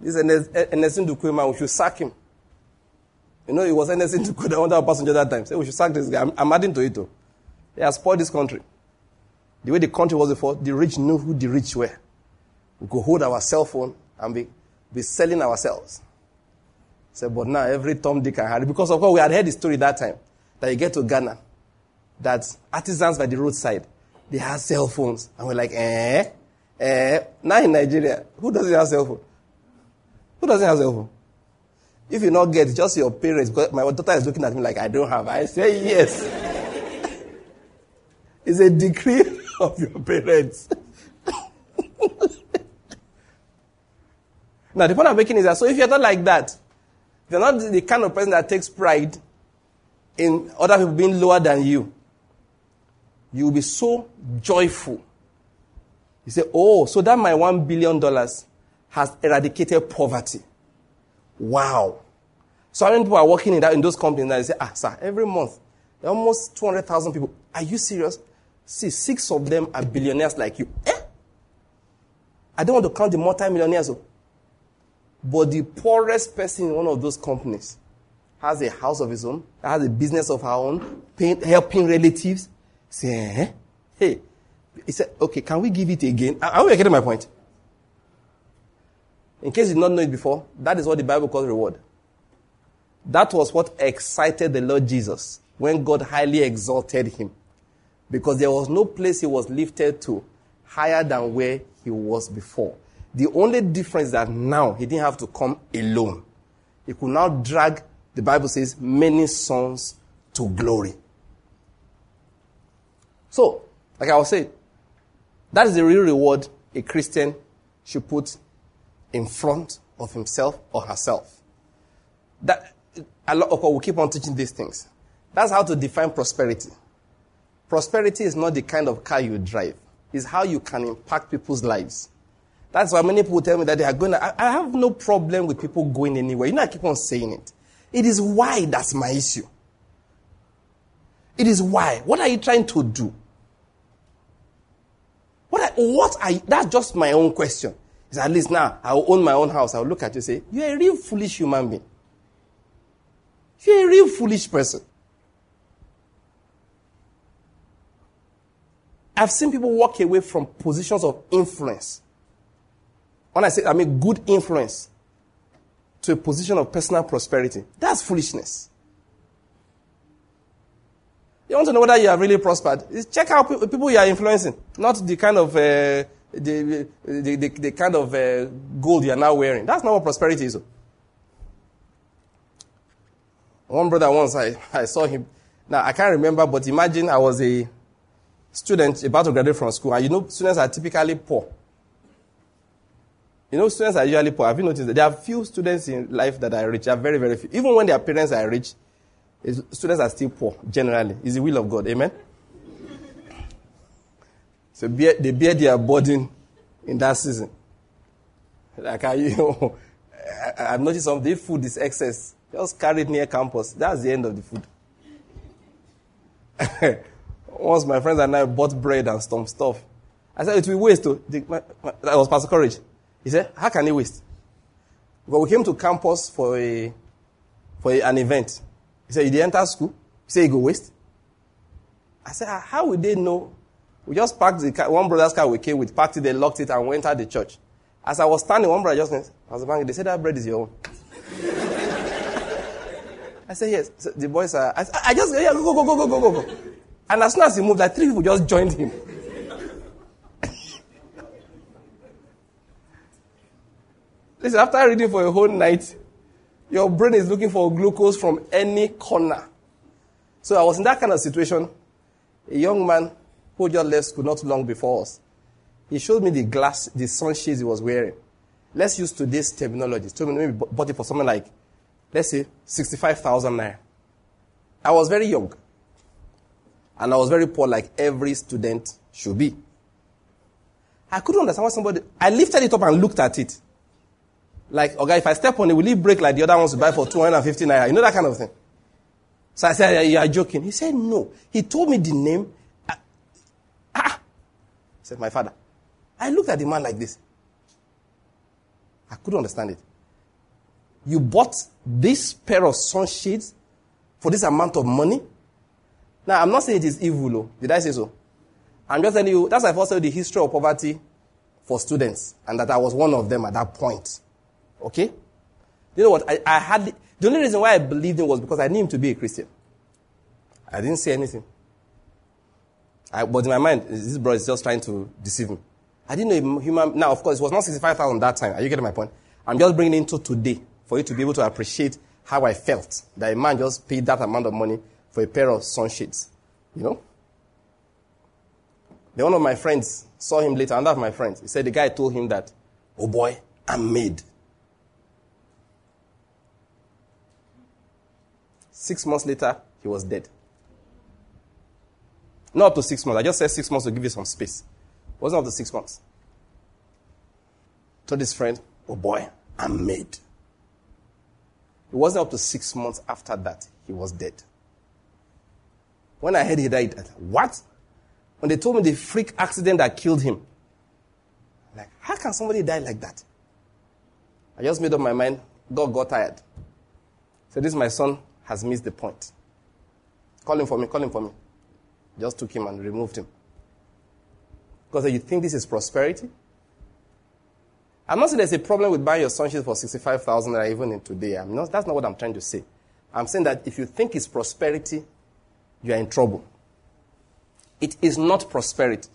Speaker 3: This Ernest Ndukwe man, we should sack him. You know, he was Ernest Ndukwe, the passenger that time. Say, we should sack this guy. I'm, I'm adding to it, though. He has spoiled this country. The way the country was before, the rich knew who the rich were. We could hold our cell phone and be, be selling ourselves. Say, but now every Tom, Dick, and Harry, because of course we had heard the story that time, that you get to Ghana, that artisans by the roadside, they have cell phones. And we're like, eh? Eh? Now in Nigeria, who doesn't have cell phone? Who doesn't have cell phone? If you not get just your parents, because my daughter is looking at me like I don't have. I say yes. it's a decree of your parents. now the point I'm making is that so if you're not like that, you're not the kind of person that takes pride in other people being lower than you, you will be so joyful. You say, Oh, so that my one billion dollars has eradicated poverty. Wow. So many people are working in, that, in those companies and they say, ah, sir, every month, there are almost 200,000 people. Are you serious? See, six of them are billionaires like you. Eh? I don't want to count the multi-millionaires. Oh. But the poorest person in one of those companies has a house of his own, has a business of her own, paying, helping relatives. Say, eh? Hey. He said, okay, can we give it again? Are we getting my point? In case you did not know it before, that is what the Bible calls reward. That was what excited the Lord Jesus when God highly exalted him. Because there was no place he was lifted to higher than where he was before. The only difference that now he didn't have to come alone. He could now drag, the Bible says, many sons to glory. So, like I was saying, that is the real reward a Christian should put in front of himself or herself. That, a lot of we keep on teaching these things. That's how to define prosperity. Prosperity is not the kind of car you drive. It's how you can impact people's lives. That's why many people tell me that they are going to, I, have no problem with people going anywhere. You know, I keep on saying it. It is why that's my issue. It is why. What are you trying to do? What, I, what are you, that's just my own question. Is at least now I will own my own house. I will look at you and say, You're a real foolish human being. You're a real foolish person. I've seen people walk away from positions of influence. When I say I mean good influence to a position of personal prosperity, that's foolishness. You want to know whether you are really prospered? Check out people you are influencing, not the kind of uh, the, the, the, the, kind of uh, gold you are now wearing. That's not what prosperity is. One brother once, I, I saw him. Now, I can't remember, but imagine I was a student about to graduate from school, and you know, students are typically poor. You know, students are usually poor. Have you noticed that? There are few students in life that are rich. There are very, very few. Even when their parents are rich, students are still poor, generally. It's the will of God. Amen? So bear, they bear their burden in that season. Like I, you know, I, have noticed some the food is excess. Just carry it near campus. That's the end of the food. Once my friends and I bought bread and some stuff. I said, it will waste. To, the, my, my, that was Pastor Courage. He said, how can it waste? But we came to campus for a, for a, an event. He said, you didn't enter school? He said, you go waste? I said, ah, how would they know we just parked the car, one brother's car we came with, parked it, they locked it, and went out the church. As I was standing, one brother just went, I was banging, they said that bread is your own. I said, yes. So the boys are, I, I just, yeah, go, go, go, go, go, go, go. And as soon as he moved, like three people just joined him. Listen, after reading for a whole night, your brain is looking for glucose from any corner. So I was in that kind of situation. A young man who just left school not long before us. He showed me the glass, the sunshades he was wearing. let's use today's terminology. So maybe bought it for something like, let's say, 65,000 naira. I was very young. And I was very poor, like every student should be. I couldn't understand why somebody, I lifted it up and looked at it. Like, okay, if I step on it, will it break like the other ones to buy for 250 naira? You know that kind of thing. So I said, you are joking. He said, no. He told me the name. Said, my father. I looked at the man like this. I couldn't understand it. You bought this pair of sunshades for this amount of money? Now, I'm not saying it is evil. Though. Did I say so? I'm just telling you, that's why I first said the history of poverty for students, and that I was one of them at that point. Okay? You know what? I, I had the only reason why I believed him was because I knew him to be a Christian. I didn't say anything. I, but in my mind, this brother is just trying to deceive me. I didn't know human. Now, of course, it was not 65,000 that time. Are you getting my point? I'm just bringing it into today for you to be able to appreciate how I felt that a man just paid that amount of money for a pair of sunshades. You know? Then one of my friends saw him later, another of my friends. He said the guy told him that, oh boy, I'm made. Six months later, he was dead. Not up to six months. I just said six months to give you some space. It wasn't up to six months. Told his friend, oh boy, I'm made. It wasn't up to six months after that, he was dead. When I heard he died, I thought, what? When they told me the freak accident that killed him, like, how can somebody die like that? I just made up my mind. God got tired. So this my son has missed the point. Call him for me, call him for me. Just took him and removed him. Because you think this is prosperity? I'm not saying there's a problem with buying your sunshades for 65,000 naira even in today. I'm not, that's not what I'm trying to say. I'm saying that if you think it's prosperity, you are in trouble. It is not prosperity.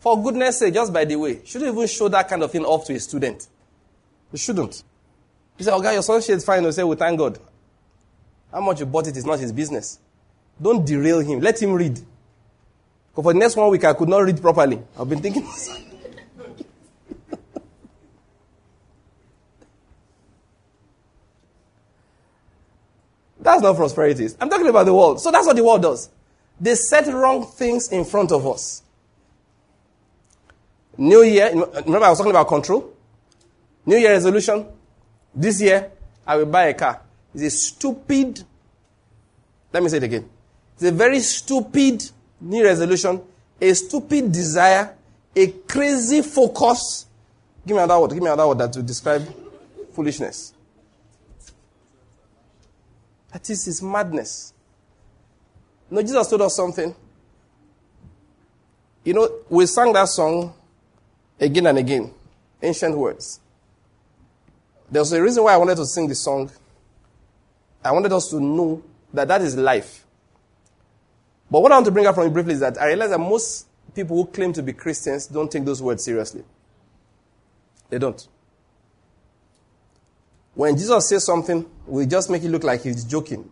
Speaker 3: For goodness sake, just by the way, shouldn't even show that kind of thing off to a student. You shouldn't. You say, oh, God, your sunshade is fine. You say, well, thank God. How much you bought it is not his business. Don't derail him. Let him read. Because for the next one week, I could not read properly. I've been thinking. that's not prosperity. I'm talking about the world. So that's what the world does. They set wrong things in front of us. New Year, remember I was talking about control? New Year resolution. This year, I will buy a car. It's a stupid, let me say it again. It's a very stupid new resolution, a stupid desire, a crazy focus. Give me another word. Give me another word that will describe foolishness. That is his madness. No, Jesus told us something. You know, we sang that song again and again, ancient words. There's a reason why I wanted to sing the song. I wanted us to know that that is life. But what I want to bring up from you briefly is that I realize that most people who claim to be Christians don't take those words seriously. They don't. When Jesus says something, we just make it look like he's joking.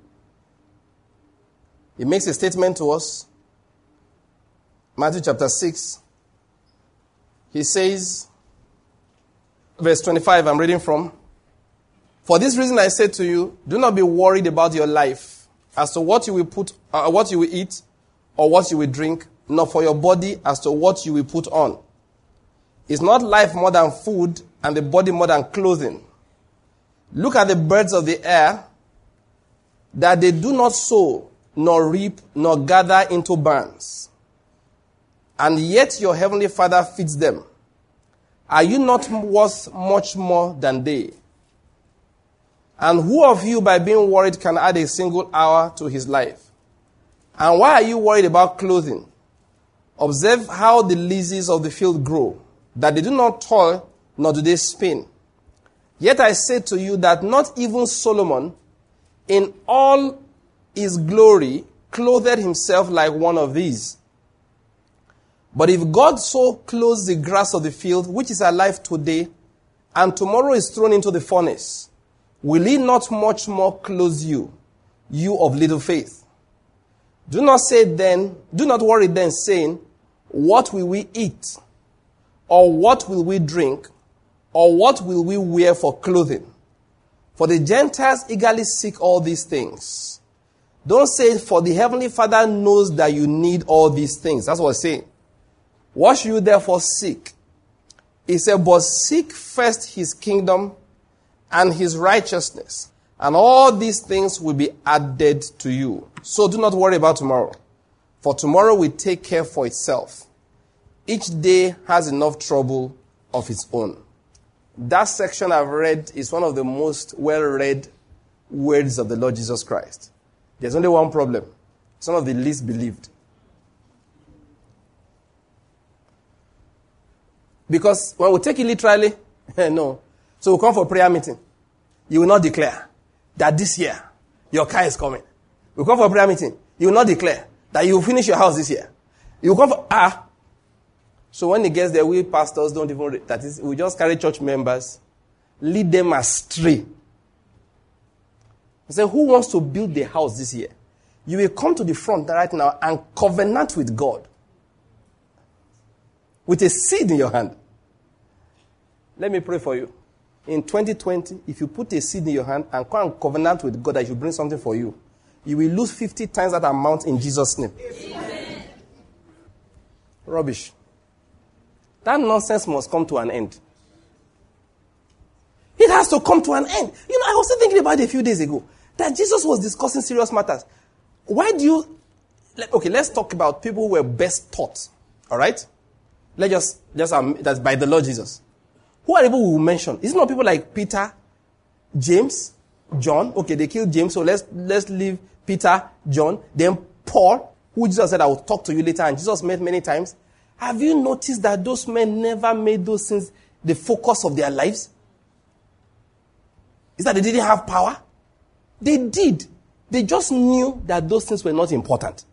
Speaker 3: He makes a statement to us. Matthew chapter 6. He says, verse 25, I'm reading from. For this reason I say to you, do not be worried about your life as to what you will put, uh, what you will eat or what you will drink, nor for your body as to what you will put on. Is not life more than food and the body more than clothing? Look at the birds of the air, that they do not sow, nor reap, nor gather into barns. And yet your heavenly Father feeds them. Are you not worth much more than they? And who of you, by being worried, can add a single hour to his life? And why are you worried about clothing? Observe how the lilies of the field grow, that they do not toil, nor do they spin. Yet I say to you that not even Solomon, in all his glory, clothed himself like one of these. But if God so clothes the grass of the field, which is alive today, and tomorrow is thrown into the furnace, will he not much more close you, you of little faith? Do not say then, do not worry then, saying, What will we eat? Or what will we drink? Or what will we wear for clothing? For the Gentiles eagerly seek all these things. Don't say, for the Heavenly Father knows that you need all these things. That's what it's saying. What should you therefore seek? He said, but seek first his kingdom and his righteousness, and all these things will be added to you. So do not worry about tomorrow, for tomorrow will take care for itself. Each day has enough trouble of its own. That section I've read is one of the most well read words of the Lord Jesus Christ. There's only one problem some of the least believed. Because when we take it literally, no. So we come for prayer meeting. You will not declare that this year your car is coming. We come for prayer meeting. You will not declare that you will finish your house this year. You come for ah. So when it gets there, we pastors don't even that is we just carry church members, lead them astray. Say, who wants to build the house this year? You will come to the front right now and covenant with God with a seed in your hand. Let me pray for you. In 2020, if you put a seed in your hand and come and covenant with God that you bring something for you, you will lose 50 times that amount in Jesus' name. Amen. Rubbish. That nonsense must come to an end. It has to come to an end. You know, I was thinking about it a few days ago that Jesus was discussing serious matters. Why do you. Okay, let's talk about people who were best taught. All right? Let's just, just um, that's by the Lord Jesus. Who are people who will mention? Is it not people like Peter, James, John? Okay, they killed James, so let's let's leave Peter, John, then Paul, who Jesus said, I will talk to you later, and Jesus met many times. Have you noticed that those men never made those things the focus of their lives? Is that they didn't have power? They did. They just knew that those things were not important.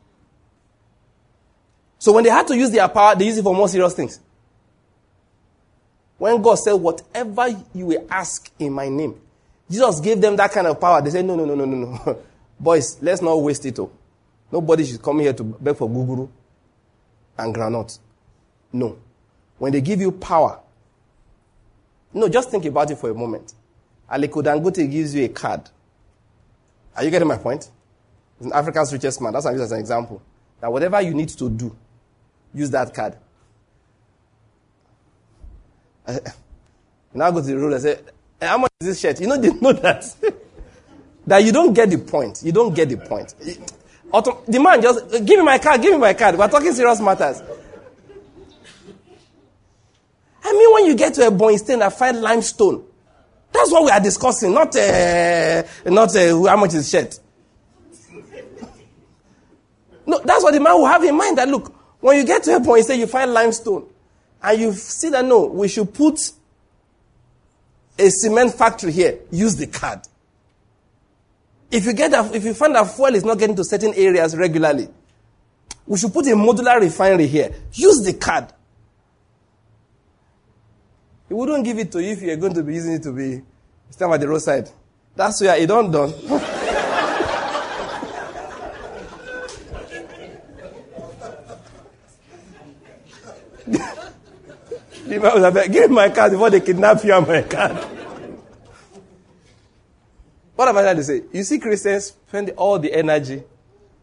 Speaker 3: So when they had to use their power, they used it for more serious things. When God said, Whatever you will ask in my name, Jesus gave them that kind of power. They said, No, no, no, no, no, no. Boys, let's not waste it. Oh. Nobody should come here to beg for guguru and granite. No. When they give you power, no, just think about it for a moment. Aliko Dangote gives you a card. Are you getting my point? He's Africa's richest man. That's why I use as an example. That whatever you need to do, use that card. Now go to the road and say, hey, how much is this shirt? You know, they know that. that you don't get the point. You don't get the point. The man just, give me my card, give me my card. We're talking serious matters. I mean, when you get to a point, stain and find limestone, that's what we are discussing, not, uh, not uh, how much is shirt. No, that's what the man will have in mind. That look, when you get to a point, say you find limestone, and you see that no, we should put a cement factory here. Use the card. If you get if you find that fuel is not getting to certain areas regularly, we should put a modular refinery here. Use the card. He wouldn't give it to you if you're going to be using it to be stand by the roadside. That's where it don't done. give me my card before they kidnap you and my card. what am I trying to say? You see Christians spend all the energy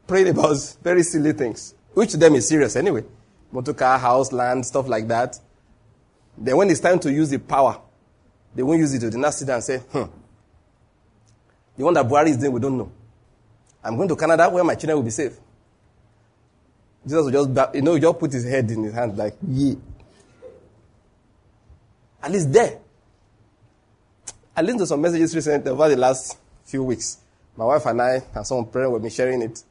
Speaker 3: praying about very silly things, which to them is serious anyway. Motor car, house, land, stuff like that. Then when it's time to use the power, they won't use it. They not sit and say, hmm. The one that Buhari is doing, we don't know. I'm going to Canada where my children will be safe. Jesus will just, you know, just put his head in his hand like, yeah. At least there. I listened to some messages recently over the last few weeks. My wife and I and some parents will be sharing it.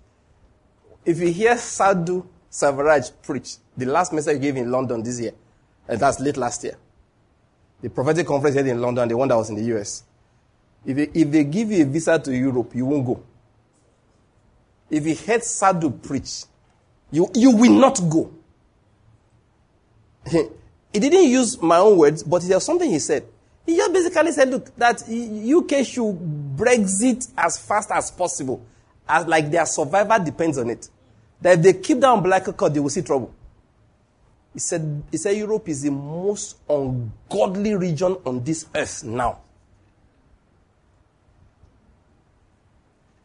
Speaker 3: If you hear Sadhu Selvaraj preach, the last message he gave in London this year, and that's late last year, the prophetic conference here in London, the one that was in the US. If they, if they give you a visa to Europe, you won't go. If you heard Sadhu preach, you, you will not go. He didn't use my own words, but there was something he said. He just basically said, look, that UK should Brexit as fast as possible. As like their survival depends on it. That if they keep down black card, they will see trouble. He said, he said Europe is the most ungodly region on this earth now.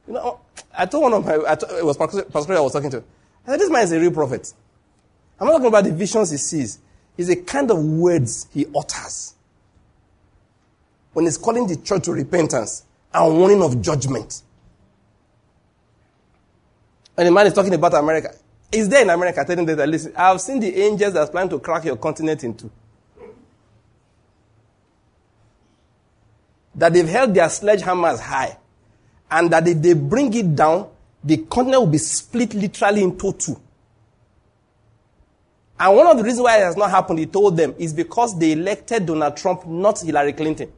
Speaker 3: You know, I told one of my, I told, it was Pastor I was talking to. I said, this man is a real prophet. I'm not talking about the visions he sees. It's the kind of words he utters. When he's calling the church to repentance and warning of judgment. And the man is talking about America. Is there in America telling them that, listen, I've seen the angels that's planning to crack your continent in two. That they've held their sledgehammers high. And that if they bring it down, the continent will be split literally into two. And one of the reasons why it has not happened, he told them, is because they elected Donald Trump, not Hillary Clinton.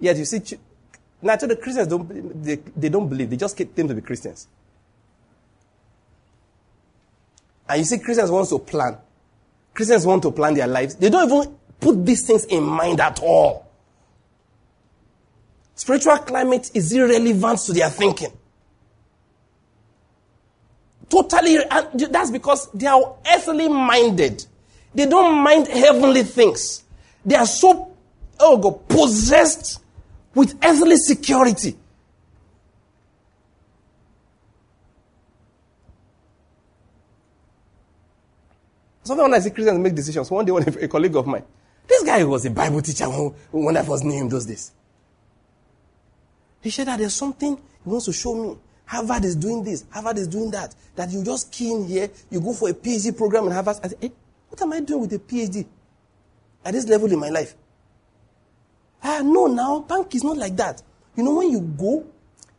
Speaker 3: Yet you see, now the Christians don't they, they don't believe, they just claim to be Christians. And you see, Christians want to plan. Christians want to plan their lives. They don't even put these things in mind at all. Spiritual climate is irrelevant to their thinking. Totally, uh, and that's because they are earthly minded. They don't mind heavenly things. They are so, oh God, possessed with earthly security. Sometimes when I see Christians make decisions, one day when a colleague of mine, this guy was a Bible teacher when I first knew him those days. He said that there's something he wants to show me. Harvard is doing this, Harvard is doing that. That you just key in here, you go for a PhD program in Harvard. I said, hey, what am I doing with a PhD at this level in my life? Ah, no, now, bank is not like that. You know, when you go,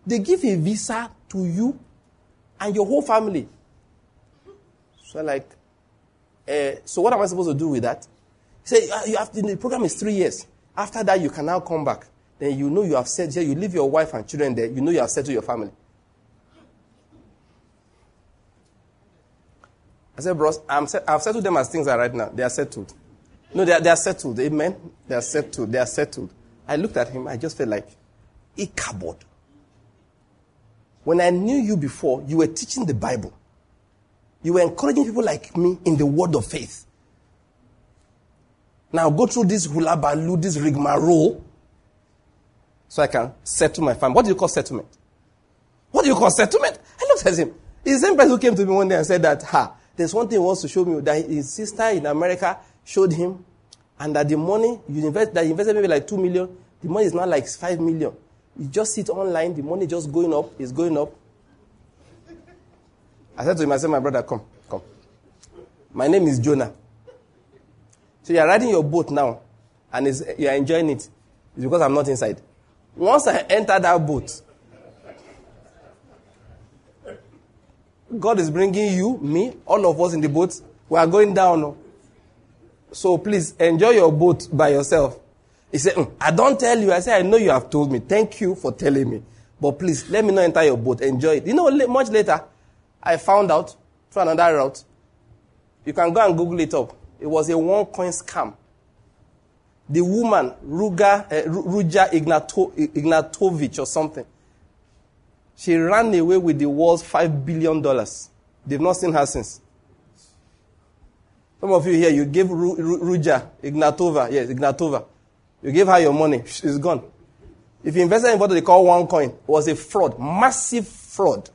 Speaker 3: they give a visa to you and your whole family. So, like, uh, so what am I supposed to do with that? Said, ah, you have to, the program is three years. After that, you can now come back. Then you know you have said, here, you leave your wife and children there, you know you have settled your family. I said, bros, I'm set, I've settled them as things are right now. They are settled. No, they are, they are settled. Amen. They are settled. They are settled. I looked at him. I just felt like, Ichabod. When I knew you before, you were teaching the Bible. You were encouraging people like me in the word of faith. Now go through this hula balu, this rigmarole, so I can settle my family. What do you call settlement? What do you call settlement? I looked at him. He's the same person who came to me one day and said that, ha, there's one thing he wants to show me that his sister in America showed him, and that the money you invest, that invested maybe like two million, the money is not like five million. You just sit online, the money just going up, is going up. I said to him, I said, my brother, come, come. My name is Jonah. So you are riding your boat now, and you are enjoying it. It's because I'm not inside. Once I enter that boat, God is bringing you, me, all of us in the boat. We are going down. So please enjoy your boat by yourself. He said, mm, I don't tell you. I said, I know you have told me. Thank you for telling me. But please, let me not enter your boat. Enjoy it. You know, much later, I found out through another route. You can go and Google it up. It was a one coin scam. The woman, Ruga, uh, Ruja Ignato, Ignatovich or something, she ran away with the world's $5 billion. They've not seen her since. Some of you here, you gave Ru, Ru, Ruja, Ignatova, yes, Ignatova. You gave her your money, she's gone. If you invested in what they call one coin, it was a fraud, massive fraud.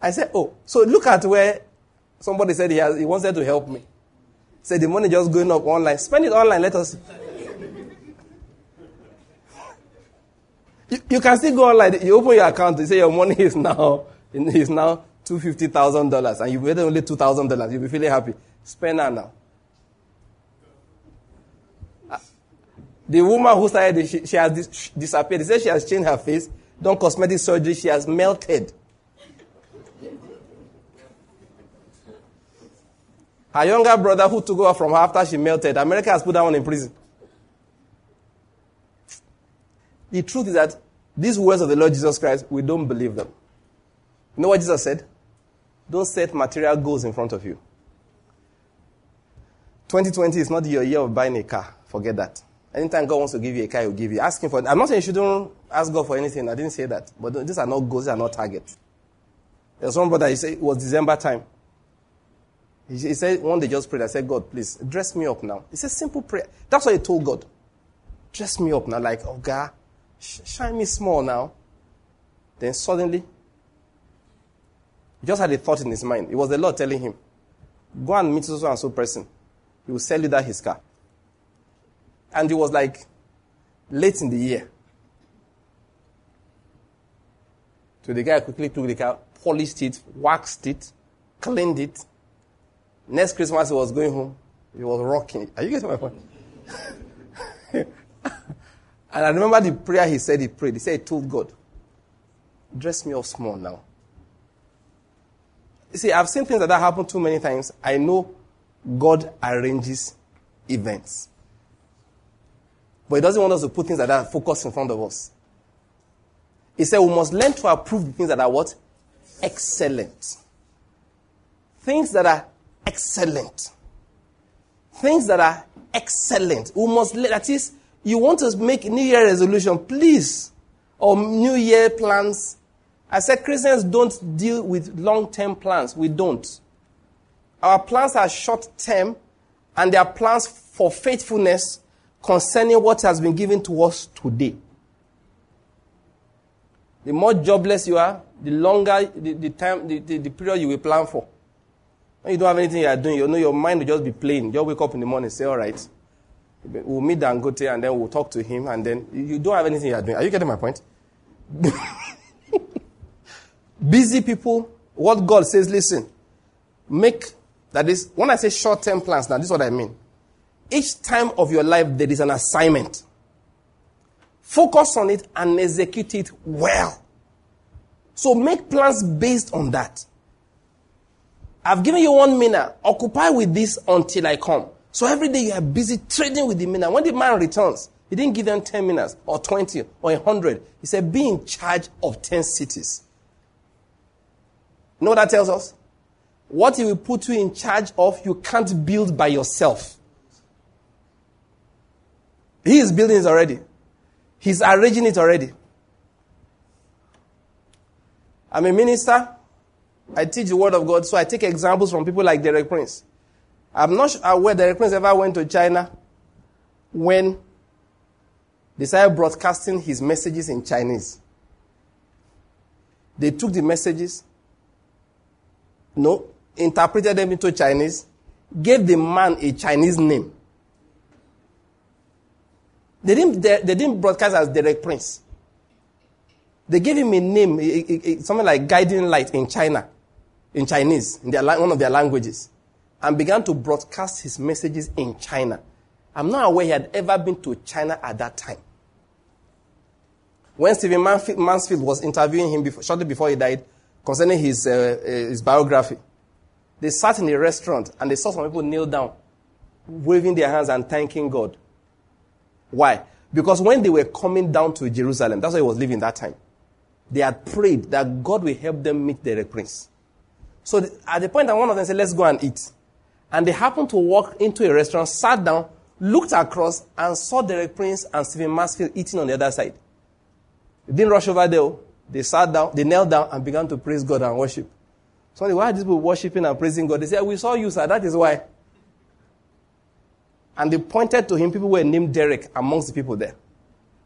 Speaker 3: I said, oh, so look at where somebody said he, has, he wanted to help me. Said the money just going up online. Spend it online, let us You, you can still go online. You open your account. You say your money is now is now two fifty thousand dollars, and you've made only two thousand dollars. You'll be feeling happy. Spend that now. Uh, the woman who started, she, she has dis- disappeared. They said she has changed her face, done cosmetic surgery. She has melted. Her younger brother, who took over from her after she melted, America has put that one in prison. The truth is that these words of the Lord Jesus Christ, we don't believe them. You know what Jesus said? Don't set material goals in front of you. 2020 is not your year of buying a car. Forget that. Anytime God wants to give you a car, He will give you. Ask Him for. It. I'm not saying you shouldn't ask God for anything. I didn't say that. But these are not goals. These are not targets. There's one brother, he said it was December time. He, he said, one day just prayed. I said, God, please, dress me up now. It's a simple prayer. That's what he told God. Dress me up now, like, oh God, shine me small now. Then suddenly, he just had a thought in his mind. It was the Lord telling him, go and meet so and so person. He will sell you that his car. And it was like late in the year. So the guy quickly took the car, polished it, waxed it, cleaned it. Next Christmas, he was going home. He was rocking it. Are you getting my point? and I remember the prayer he said he prayed. He said he told God, dress me up small now. You see, I've seen things like that happen too many times. I know God arranges events. But he doesn't want us to put things like that focus in front of us. He said we must learn to approve the things that are what? Excellent. Things that are excellent. Things that are excellent. We must, that is, you want to make New Year resolution, please, or New Year plans. I said Christians don't deal with long term plans. We don't. Our plans are short term, and they are plans for faithfulness concerning what has been given to us today. The more jobless you are, the longer the, the time, the, the, the, period you will plan for. When you don't have anything you are doing, you know your mind will just be playing. You'll wake up in the morning and say, all right, we'll meet Dangote and then we'll talk to him and then you don't have anything you are doing. Are you getting my point? Busy people, what God says, listen, make, that is, when I say short-term plans, now this is what I mean. Each time of your life, there is an assignment. Focus on it and execute it well. So make plans based on that. I've given you one minute. Occupy with this until I come. So every day you are busy trading with the mina. When the man returns, he didn't give them 10 minutes or 20 or 100. He said, be in charge of 10 cities. You know what that tells us? What he will put you in charge of, you can't build by yourself. He is building it already. He's arranging it already. I'm a minister. I teach the word of God, so I take examples from people like Derek Prince. I'm not sure uh, where Derek Prince ever went to China when they started broadcasting his messages in Chinese. They took the messages, no, interpreted them into Chinese, gave the man a Chinese name. They didn't, they, they didn't broadcast as Derek Prince. They gave him a name, a, a, a, something like Guiding Light in China, in Chinese, in their, one of their languages, and began to broadcast his messages in China. I'm not aware he had ever been to China at that time. When Stephen Mansfield was interviewing him before, shortly before he died concerning his, uh, uh, his biography, they sat in a restaurant and they saw some people kneel down, waving their hands and thanking God. Why? Because when they were coming down to Jerusalem, that's why he was living that time, they had prayed that God will help them meet the prince. So at the point that one of them said, let's go and eat. And they happened to walk into a restaurant, sat down, looked across, and saw Derek Prince and Stephen Mansfield eating on the other side. They didn't rush over there. Oh. They sat down, they knelt down and began to praise God and worship. So why are these people worshiping and praising God? They said, We saw you, sir. That is why. And they pointed to him. People were named Derek amongst the people there.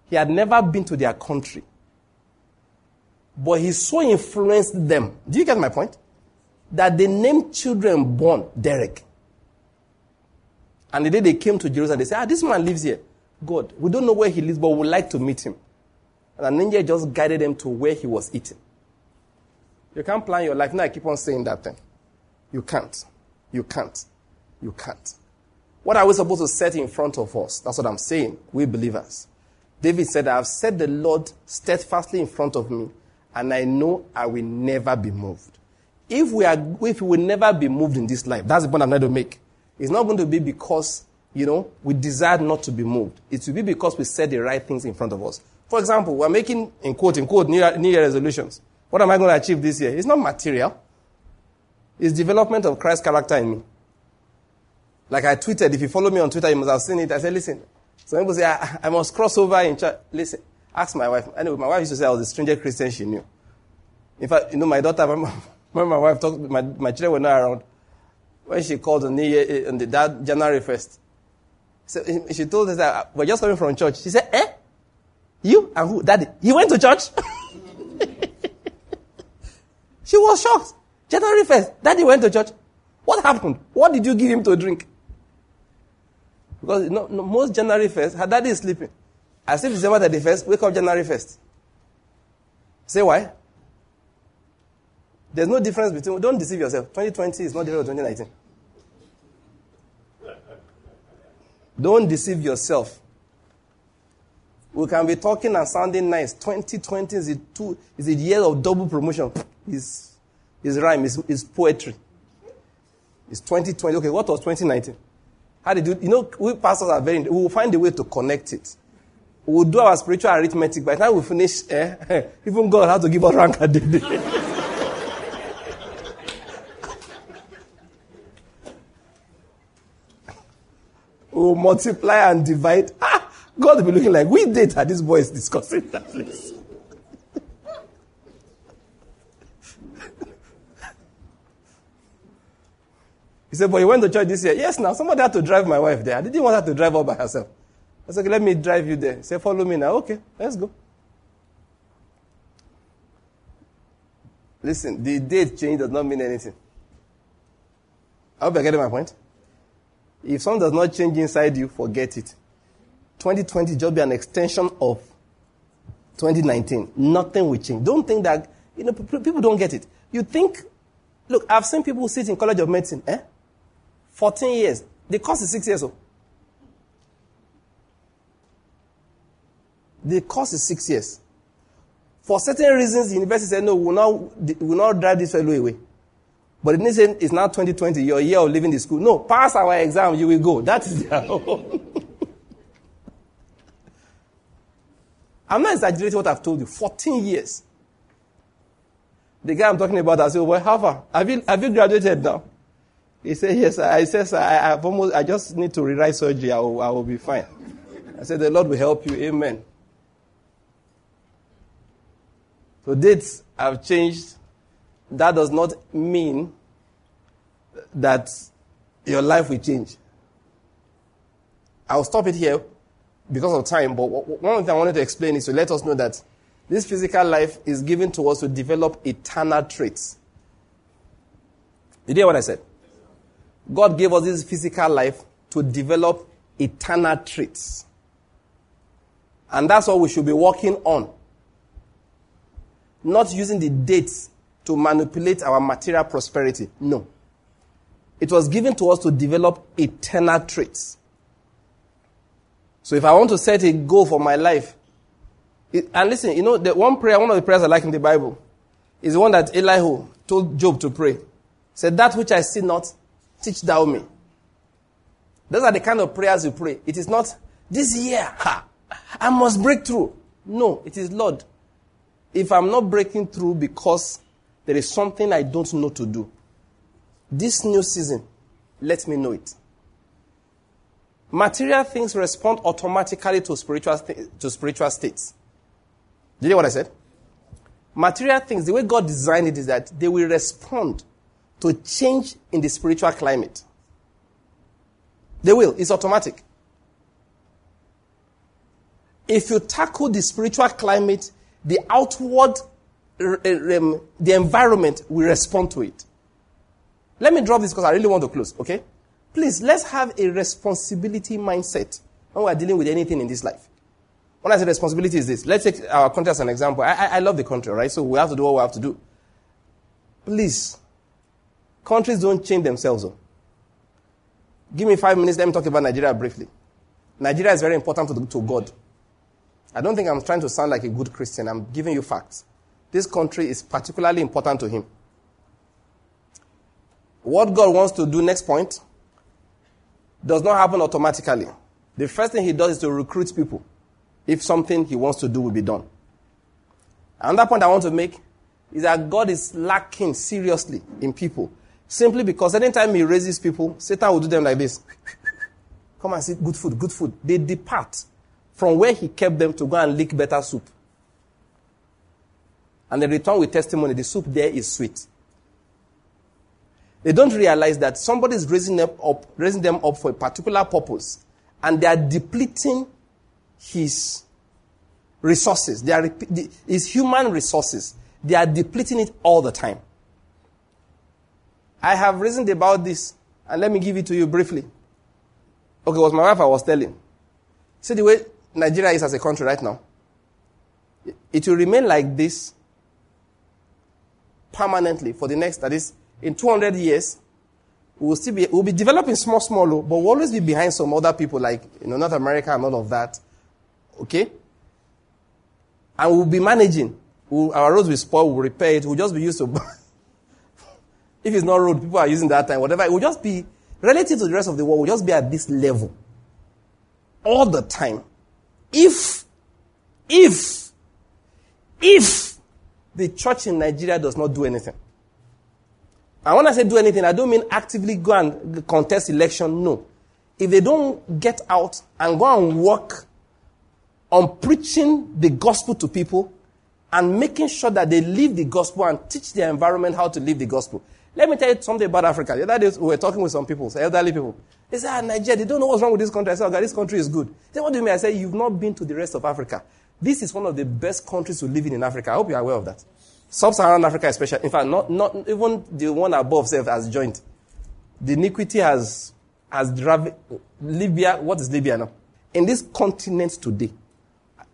Speaker 3: He had never been to their country. But he so influenced them. Do you get my point? That they named children born Derek. And the day they came to Jerusalem, they said, Ah, this man lives here. God, we don't know where he lives, but we would like to meet him. And an angel just guided them to where he was eating. You can't plan your life. Now I keep on saying that thing. You can't. You can't. You can't. What are we supposed to set in front of us? That's what I'm saying. We believers. David said, I have set the Lord steadfastly in front of me, and I know I will never be moved. If we are, if we will never be moved in this life, that's the point I'm trying to make. It's not going to be because, you know, we desire not to be moved. It will be because we set the right things in front of us. For example, we're making, in quote, in quote, New Year, New Year resolutions. What am I going to achieve this year? It's not material. It's development of Christ's character in me. Like I tweeted, if you follow me on Twitter, you must have seen it. I said, listen, some people say, I, I must cross over in church. Listen, ask my wife. Anyway, my wife used to say I was a stranger Christian she knew. In fact, you know, my daughter, my, my wife talked, my, my children were not around. When she called on, the, eh, on the, that January 1st, so she told us that we're just coming from church. She said, Eh? You and who? Daddy. He went to church? she was shocked. January 1st, Daddy went to church. What happened? What did you give him to drink? Because no, no, most January 1st, her daddy is sleeping. I sleep December 31st, wake up January 1st. Say why? There's no difference between, don't deceive yourself. 2020 is not different from 2019. Don't deceive yourself. We can be talking and sounding nice. 2020 is a, two, is a year of double promotion. It's, it's rhyme, it's, it's poetry. It's 2020. Okay, what was 2019? How did you, you know, we pastors are very, we will find a way to connect it. We will do our spiritual arithmetic. By the time we finish, eh, even God has to give us rank a day. will multiply and divide. Ah, God will be looking like, we data this boy is discussing that place. he said, but you went to church this year. Yes, now somebody had to drive my wife there. I didn't want her to drive all by herself. I said, okay, let me drive you there. He said, follow me now. Okay, let's go. Listen, the date change does not mean anything. I hope you're getting my point. If something does not change inside you, forget it. 2020 just be an extension of 2019. Nothing will change. Don't think that, you know, people don't get it. You think, look, I've seen people sit in College of Medicine, eh? 14 years. The course is six years old. The course is six years. For certain reasons, the university said, no, we will not, we will not drive this fellow away. But it didn't it's now 2020, your year of leaving the school. No, pass our exam, you will go. That is their I'm not exaggerating what I've told you. 14 years. The guy I'm talking about, I said, well, how far? Have you, have you graduated now? He said, yes. I said, I, I've almost, I just need to rewrite surgery. I will, I will be fine. I said, the Lord will help you. Amen. So dates have changed that does not mean that your life will change. I'll stop it here because of time, but one thing I wanted to explain is to let us know that this physical life is given to us to develop eternal traits. Did you hear what I said? God gave us this physical life to develop eternal traits. And that's what we should be working on. Not using the dates to manipulate our material prosperity. No. It was given to us to develop eternal traits. So if I want to set a goal for my life, it, and listen, you know, the one prayer, one of the prayers I like in the Bible, is the one that Elihu told Job to pray. Said, That which I see not, teach thou me. Those are the kind of prayers you pray. It is not, this year, ha, I must break through. No, it is, Lord, if I'm not breaking through because there is something I don't know to do. This new season, let me know it. Material things respond automatically to spiritual, to spiritual states. Did you hear what I said? Material things, the way God designed it is that they will respond to change in the spiritual climate. They will. It's automatic. If you tackle the spiritual climate, the outward um, the environment will respond to it. Let me drop this because I really want to close, okay? Please, let's have a responsibility mindset when we're dealing with anything in this life. When I say responsibility is this, let's take our country as an example. I, I, I love the country, right? So we have to do what we have to do. Please, countries don't change themselves. Though. Give me five minutes, let me talk about Nigeria briefly. Nigeria is very important to, to God. I don't think I'm trying to sound like a good Christian. I'm giving you facts this country is particularly important to him. What God wants to do, next point, does not happen automatically. The first thing he does is to recruit people if something he wants to do will be done. Another point I want to make is that God is lacking seriously in people. Simply because anytime he raises people, Satan will do them like this. Come and see good food, good food. They depart from where he kept them to go and lick better soup and they return with testimony. The soup there is sweet. They don't realize that somebody is raising them up, raising them up for a particular purpose, and they are depleting his resources. They are his human resources. They are depleting it all the time. I have reasoned about this, and let me give it to you briefly. Okay, it was my wife I was telling. See the way Nigeria is as a country right now. It will remain like this permanently for the next, that is, in 200 years, we will still be, we'll be developing small, small, oh, but we'll always be behind some other people like, you know, North America and all of that. Okay? And we'll be managing. We'll, our roads will spoil, we'll repair it, we'll just be used to. if it's not road, people are using that time, whatever. It will just be, relative to the rest of the world, we'll just be at this level. All the time. If, if, if the church in Nigeria does not do anything. And when I say do anything, I don't mean actively go and contest election. No. If they don't get out and go and work on preaching the gospel to people and making sure that they live the gospel and teach their environment how to live the gospel. Let me tell you something about Africa. The other day we were talking with some people, elderly people. They said, ah, Nigeria, they don't know what's wrong with this country. I said, oh, God, this country is good. They said, what do you mean? I said, you've not been to the rest of Africa. This is one of the best countries to live in in Africa. I hope you're aware of that. Sub-Saharan Africa especially. In fact, not, not even the one above self has joined. The iniquity has, has driven Libya. What is Libya now? In this continent today,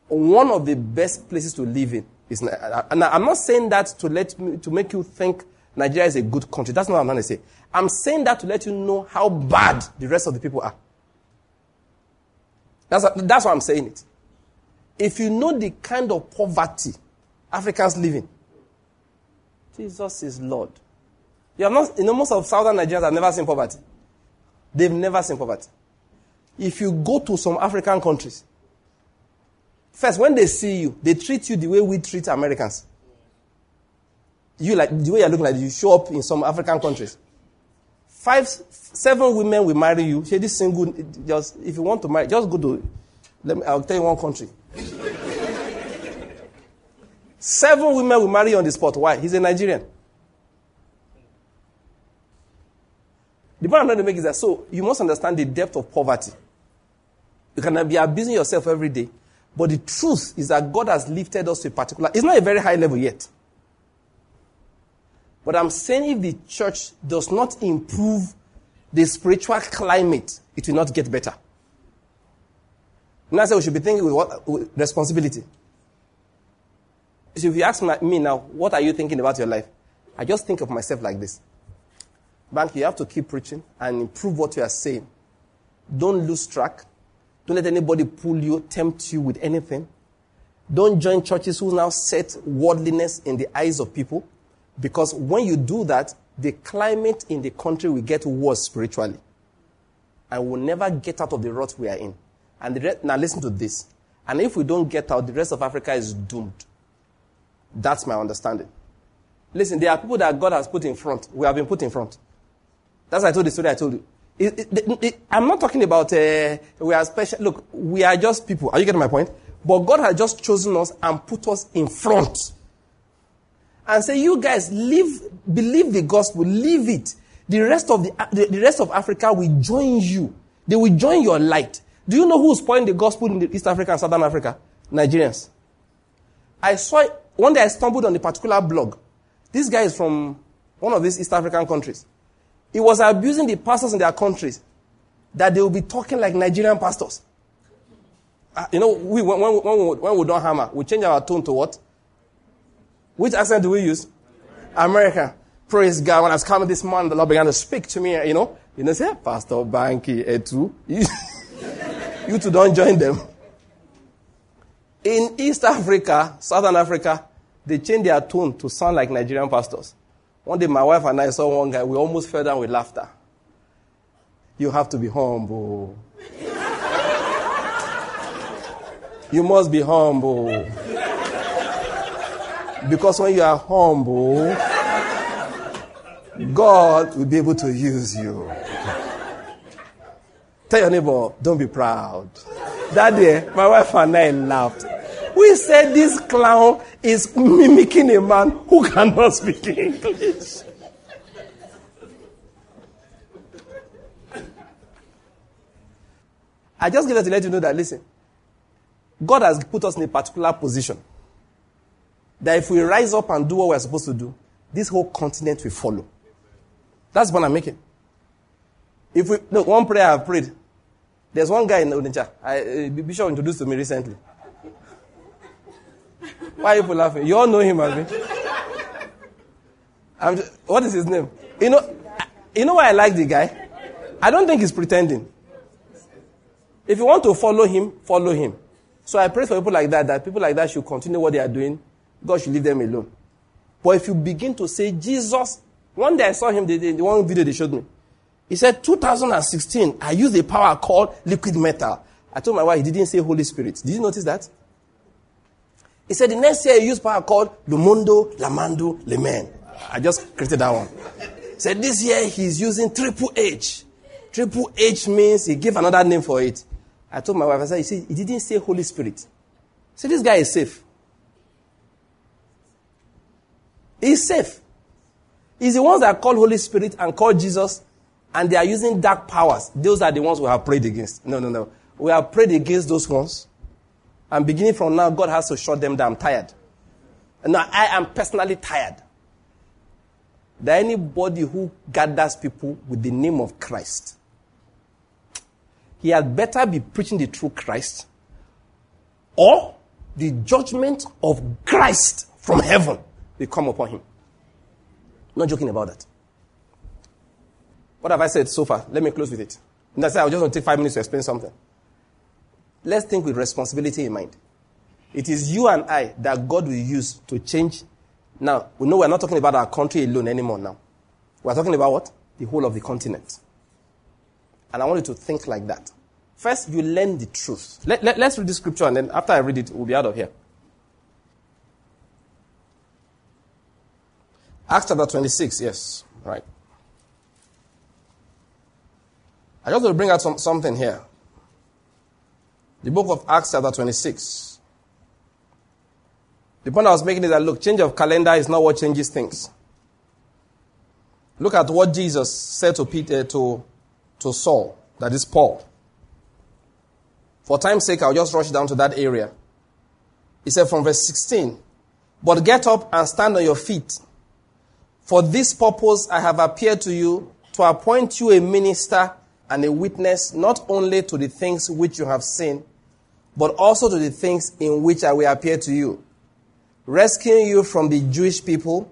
Speaker 3: one of the best places to live in is, and I'm not saying that to let me, to make you think Nigeria is a good country. That's not what I'm trying to say. I'm saying that to let you know how bad the rest of the people are. That's, that's why I'm saying it. If you know the kind of poverty Africans live in, Jesus is Lord. You have not, you know, most of southern Nigerians have never seen poverty. They've never seen poverty. If you go to some African countries, first, when they see you, they treat you the way we treat Americans you like the way you're looking like you show up in some African countries. Five, seven women will marry you. Say this single, just if you want to marry, just go to. Let me. I'll tell you one country. Seven women will marry on the spot. Why? He's a Nigerian. The point I'm trying to make is that so you must understand the depth of poverty. You cannot be abusing yourself every day. But the truth is that God has lifted us to a particular. It's not a very high level yet. But I'm saying if the church does not improve the spiritual climate, it will not get better. And I say we should be thinking with what with responsibility. So if you ask me now, what are you thinking about your life? I just think of myself like this. Bank, you have to keep preaching and improve what you are saying. Don't lose track. Don't let anybody pull you, tempt you with anything. Don't join churches who now set worldliness in the eyes of people. Because when you do that, the climate in the country will get worse spiritually. And we'll never get out of the rut we are in. And re- now listen to this. And if we don't get out, the rest of Africa is doomed. That's my understanding. Listen, there are people that God has put in front. We have been put in front. That's why I told the story I told you. It, it, it, I'm not talking about uh, we are special. Look, we are just people. Are you getting my point? But God has just chosen us and put us in front and say, you guys live, believe the gospel, live it. The rest of the, the, the, rest of Africa will join you. They will join your light. Do you know who's spoiling the gospel in East Africa and Southern Africa? Nigerians. I saw, one day I stumbled on a particular blog. This guy is from one of these East African countries. He was abusing the pastors in their countries that they will be talking like Nigerian pastors. Uh, you know, we, when, when, when, we, when we don't hammer, we change our tone to what? Which accent do we use? American. Praise God. When I was coming this morning, the Lord began to speak to me, you know. You know, say, Pastor Banky, Etu. You, two don't join them. In East Africa, Southern Africa, they change their tone to sound like Nigerian pastors. One day, my wife and I saw one guy, we almost fell down with laughter. You have to be humble. you must be humble. Because when you are humble, God will be able to use you. Tell your neighbor, don't be proud. that day, eh, my wife and I laughed. We said this clown is mimicking a man who cannot speak English. I just give us to let you know that, listen, God has put us in a particular position that if we rise up and do what we're supposed to do, this whole continent will follow. That's what I'm making. If we, look, one prayer I've prayed there's one guy in Onitsha. I, uh, Bishop introduced to me recently. Why are you laughing? You all know him, I just, what is his name? You know, you know why I like the guy? I don't think he's pretending. If you want to follow him, follow him. So I pray for people like that, that people like that should continue what they are doing. God should leave them alone. But if you begin to say, Jesus, one day I saw him, the, the one video they showed me. He said, 2016, I used a power called liquid metal. I told my wife, he didn't say Holy Spirit. Did you notice that? He said, the next year he used power called Lumondo, Lamando, Lemen. I just created that one. He said, this year he's using triple H. Triple H means he gave another name for it. I told my wife, I said, you see, he didn't say Holy Spirit. So this guy is safe. He's safe. He's the ones that call Holy Spirit and call Jesus, and they are using dark powers. Those are the ones we have prayed against. No, no, no. We have prayed against those ones. And beginning from now, God has to shut them down. I'm tired. And now I am personally tired. That anybody who gathers people with the name of Christ he had better be preaching the true Christ or the judgment of Christ from heaven will come upon him. not joking about that. What have I said so far? Let me close with it. And I said I just want to take five minutes to explain something. Let's think with responsibility in mind. It is you and I that God will use to change. Now, we know we're not talking about our country alone anymore now. We're talking about what? The whole of the continent. And I want you to think like that. First, you learn the truth. Let, let, let's read the scripture, and then after I read it, we'll be out of here. Acts chapter 26, yes, right. I just want to bring out some, something here. The book of Acts, chapter 26. The point I was making is that look, change of calendar is not what changes things. Look at what Jesus said to Peter, to to Saul, that is Paul. For time's sake, I'll just rush down to that area. He said from verse 16, But get up and stand on your feet. For this purpose I have appeared to you to appoint you a minister and a witness not only to the things which you have seen, but also to the things in which I will appear to you, rescuing you from the Jewish people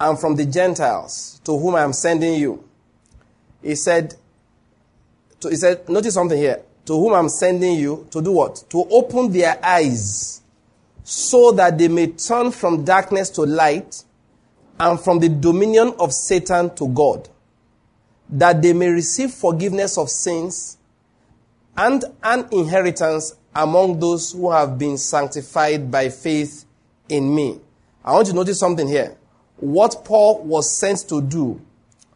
Speaker 3: and from the Gentiles to whom I am sending you. He said, so he said, notice something here. To whom I'm sending you to do what? To open their eyes so that they may turn from darkness to light and from the dominion of Satan to God, that they may receive forgiveness of sins and an inheritance among those who have been sanctified by faith in me. I want you to notice something here. What Paul was sent to do,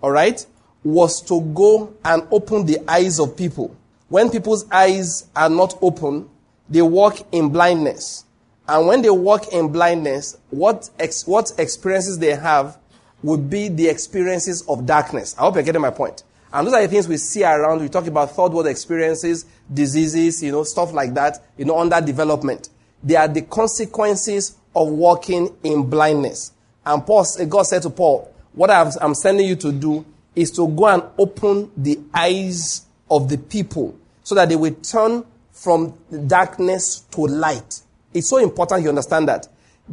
Speaker 3: all right, was to go and open the eyes of people. When people's eyes are not open, they walk in blindness. And when they walk in blindness, what, ex- what experiences they have would be the experiences of darkness. I hope you're getting my point. And those are the things we see around. We talk about third world experiences, diseases, you know, stuff like that, you know, under development. They are the consequences of walking in blindness. And Paul, God said to Paul, what I'm sending you to do is to go and open the eyes of the people so that they will turn from darkness to light. It's so important you understand that.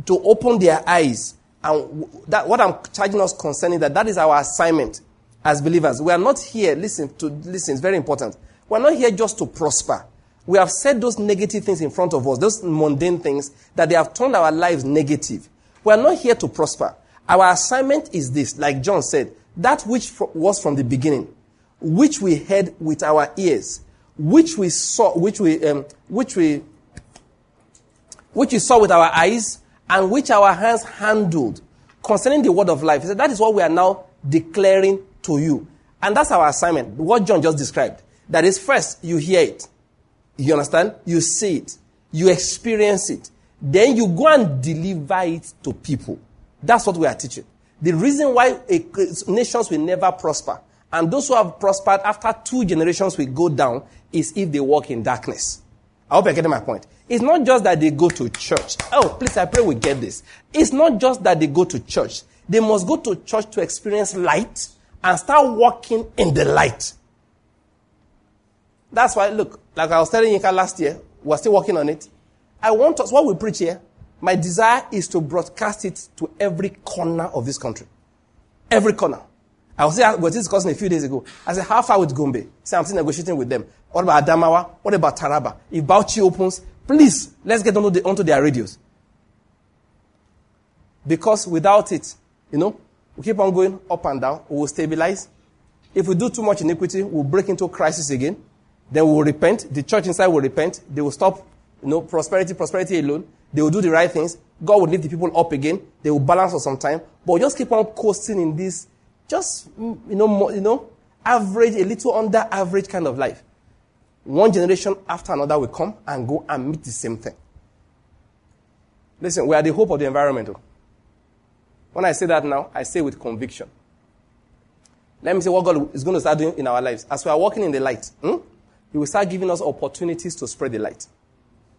Speaker 3: To open their eyes. And that, what I'm charging us concerning that, that is our assignment as believers. We are not here, listen, to listen, it's very important. We're not here just to prosper. We have said those negative things in front of us, those mundane things, that they have turned our lives negative. We are not here to prosper. Our assignment is this, like John said, that which was from the beginning, which we heard with our ears, which we saw, which we, um, which we, which we saw with our eyes, and which our hands handled concerning the word of life. He said, that is what we are now declaring to you. And that's our assignment, what John just described. That is, first, you hear it. You understand? You see it. You experience it. Then you go and deliver it to people. That's what we are teaching. The reason why nations will never prosper and those who have prospered after two generations will go down is if they walk in darkness. I hope you're getting my point. It's not just that they go to church. Oh, please, I pray we get this. It's not just that they go to church. They must go to church to experience light and start walking in the light. That's why, look, like I was telling Yinka last year, we're still working on it. I want us, what we preach here, my desire is to broadcast it to every corner of this country. Every corner. I was, was discussing a few days ago. I said, how far with Gombe? Say, I'm still negotiating with them. What about Adamawa? What about Taraba? If Bauchi opens, please, let's get onto, the, onto their radios. Because without it, you know, we keep on going up and down, we will stabilize. If we do too much iniquity, we'll break into crisis again. Then we'll repent. The church inside will repent. They will stop, you know, prosperity, prosperity alone. They will do the right things. God will lift the people up again. They will balance for some time. But we'll just keep on coasting in this, just, mm, you know, more, you know, average, a little under average kind of life. One generation after another will come and go and meet the same thing. Listen, we are the hope of the environment. Oh. When I say that now, I say with conviction. Let me say what God is going to start doing in our lives. As we are walking in the light, hmm, He will start giving us opportunities to spread the light.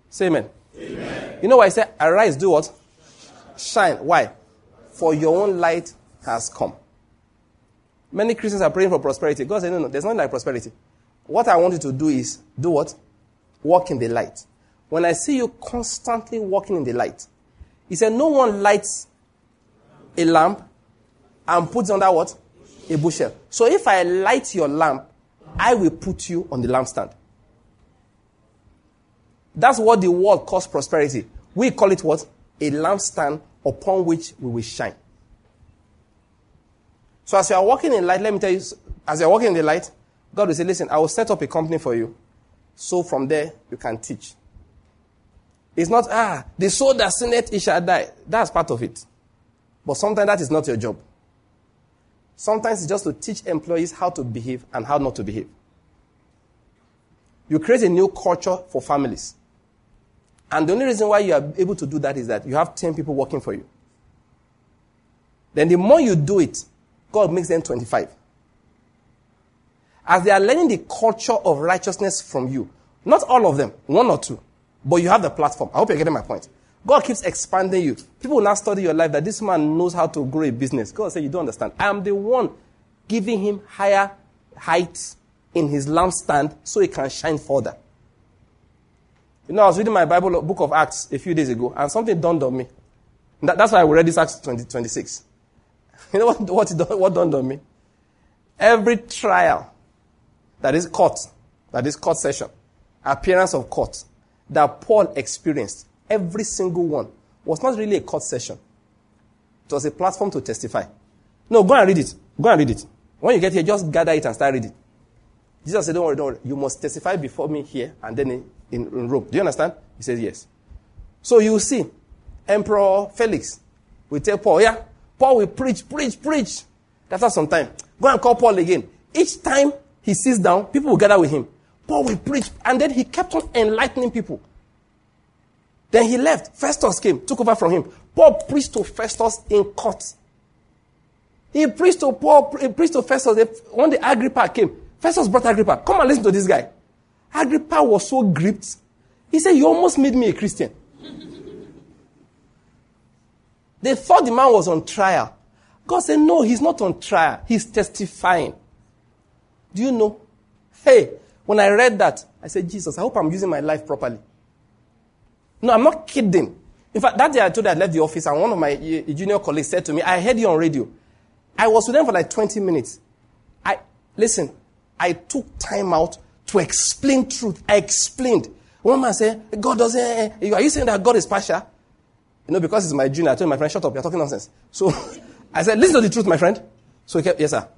Speaker 3: Say amen. amen. You know why I say, arise, do what? Shine. Why? For your own light has come. Many Christians are praying for prosperity. God said, no, no, there's nothing like prosperity. What I want you to do is, do what? Walk in the light. When I see you constantly walking in the light, He said, no one lights a lamp and puts under what? A bushel. So if I light your lamp, I will put you on the lampstand. That's what the world calls prosperity. We call it what? A lampstand upon which we will shine. So as you are walking in light, let me tell you, as you are walking in the light, God will say, listen, I will set up a company for you. So from there, you can teach. It's not, ah, the soul that sinneth, it shall die. That's part of it. But sometimes that is not your job. Sometimes it's just to teach employees how to behave and how not to behave. You create a new culture for families. And the only reason why you are able to do that is that you have 10 people working for you. Then the more you do it, God makes them 25. As they are learning the culture of righteousness from you, not all of them, one or two, but you have the platform. I hope you're getting my point. God keeps expanding you. People will now study your life that this man knows how to grow a business. God said, You don't understand. I am the one giving him higher heights in his lampstand so he can shine further. You know, I was reading my Bible book of Acts a few days ago, and something dawned on me. That, that's why I read this Acts 20, 26. You know what, what, what dawned on me? Every trial that is court, that is court session, appearance of court, that Paul experienced Every single one was not really a court session. It was a platform to testify. No, go and read it. Go and read it. When you get here, just gather it and start reading. Jesus said, Don't worry, don't worry. You must testify before me here and then in, in, Rome. Do you understand? He says, Yes. So you see, Emperor Felix will tell Paul, Yeah, Paul will preach, preach, preach. After some time, go and call Paul again. Each time he sits down, people will gather with him. Paul will preach. And then he kept on enlightening people. Then he left. Festus came, took over from him. Paul preached to Festus in court. He preached to Paul, he preached to Festus. When the Agrippa came, Festus brought Agrippa. Come and listen to this guy. Agrippa was so gripped. He said, You almost made me a Christian. They thought the man was on trial. God said, No, he's not on trial. He's testifying. Do you know? Hey, when I read that, I said, Jesus, I hope I'm using my life properly. No, I'm not kidding. In fact, that day I told you I left the office, and one of my junior colleagues said to me, I heard you on radio. I was with them for like 20 minutes. I listen, I took time out to explain truth. I explained. One man said, God doesn't, eh, eh, are you saying that God is partial? You know, because it's my junior, I told my friend, shut up, you're talking nonsense. So I said, listen to the truth, my friend. So he kept, yes, sir.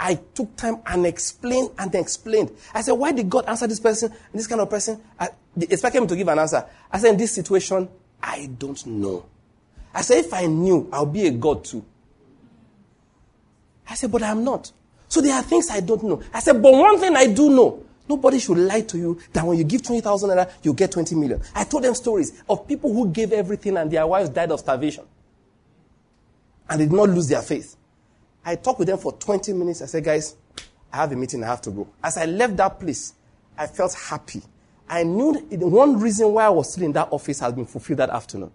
Speaker 3: I took time and explained and explained. I said, why did God answer this person, this kind of person? I expect him to give an answer. I said, in this situation, I don't know. I said, if I knew, I'll be a God too. I said, but I'm not. So there are things I don't know. I said, but one thing I do know. Nobody should lie to you that when you give 20,000 naira, you get 20 million. I told them stories of people who gave everything and their wives died of starvation. And they did not lose their faith. I talked with them for 20 minutes. I said, guys, I have a meeting. I have to go. As I left that place, I felt happy. I knew the one reason why I was still in that office has been fulfilled that afternoon.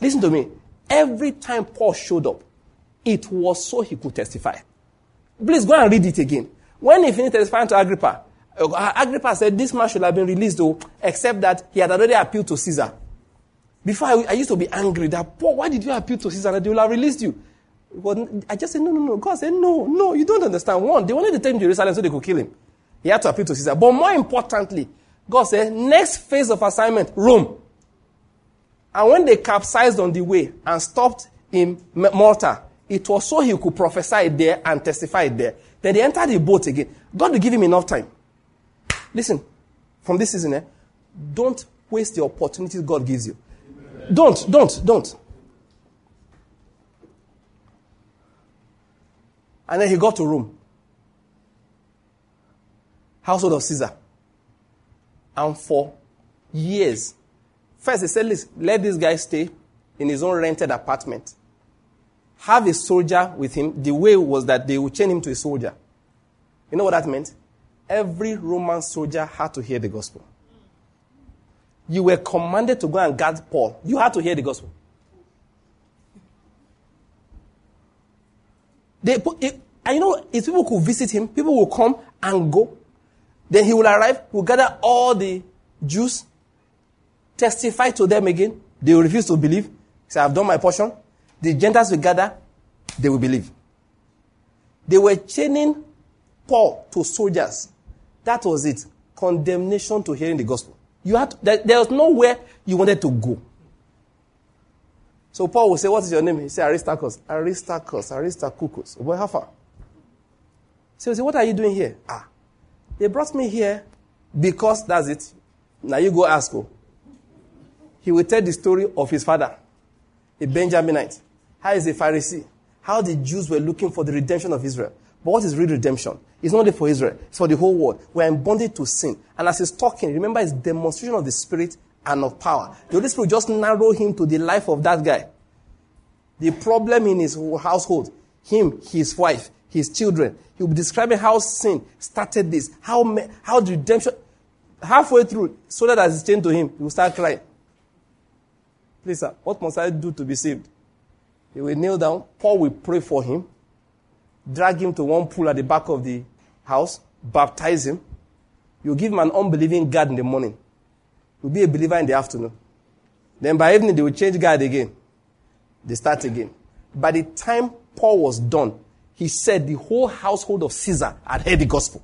Speaker 3: Listen to me. Every time Paul showed up, it was so he could testify. Please go and read it again. When he finished testifying to Agrippa, Uh, Agrippa said this man should have been released, though, except that he had already appealed to Caesar. Before I, I used to be angry that, Paul, why did you appeal to Caesar that they will have released you? But I just said, no, no, no. God said, no, no, you don't understand. One, they wanted to take him to Jerusalem so they could kill him. He had to appeal to Caesar. But more importantly, God said, next phase of assignment, Rome. And when they capsized on the way and stopped in Malta, it was so he could prophesy there and testify there. Then they entered the boat again. God will give him enough time. Listen, from this season, eh, don't waste the opportunities God gives you. Don't, don't, don't. And then he got to Rome. Household of Caesar. And for years, first they said, Listen, let this guy stay in his own rented apartment. Have a soldier with him. The way was that they would chain him to a soldier. You know what that meant? Every Roman soldier had to hear the gospel. You were commanded to go and guard Paul. You had to hear the gospel. They it, and you know, if people could visit him, people will come and go. Then he will arrive, he will gather all the Jews, testify to them again. They will refuse to believe. Say, I've done my portion. The Gentiles will gather, they will believe. They were chaining Paul to soldiers. That was it. Condemnation to hearing the gospel. You had to, there, there was nowhere you wanted to go. So Paul will say, What is your name? He said, Aristarchus. Aristarchus. Aristarchus. Boy, how far? So he said, What are you doing here? Ah. They brought me here because that's it. Now you go ask him. He will tell the story of his father, a Benjaminite. How is a Pharisee? How the Jews were looking for the redemption of Israel. But what is real redemption? It's not only for Israel, it's for the whole world. We're in bondage to sin. And as he's talking, remember his demonstration of the Spirit and of power. The Holy Spirit just narrow him to the life of that guy. The problem in his household, him, his wife, his children. He'll be describing how sin started this, how, how the redemption. Halfway through, so that as it's chained to him, he will start crying. Please, sir, what must I do to be saved? He will kneel down. Paul will pray for him, drag him to one pool at the back of the house, baptize him. You give him an unbelieving God in the morning. He'll be a believer in the afternoon. Then by evening, they will change God again. They start again. By the time Paul was done, he said the whole household of Caesar had heard the gospel.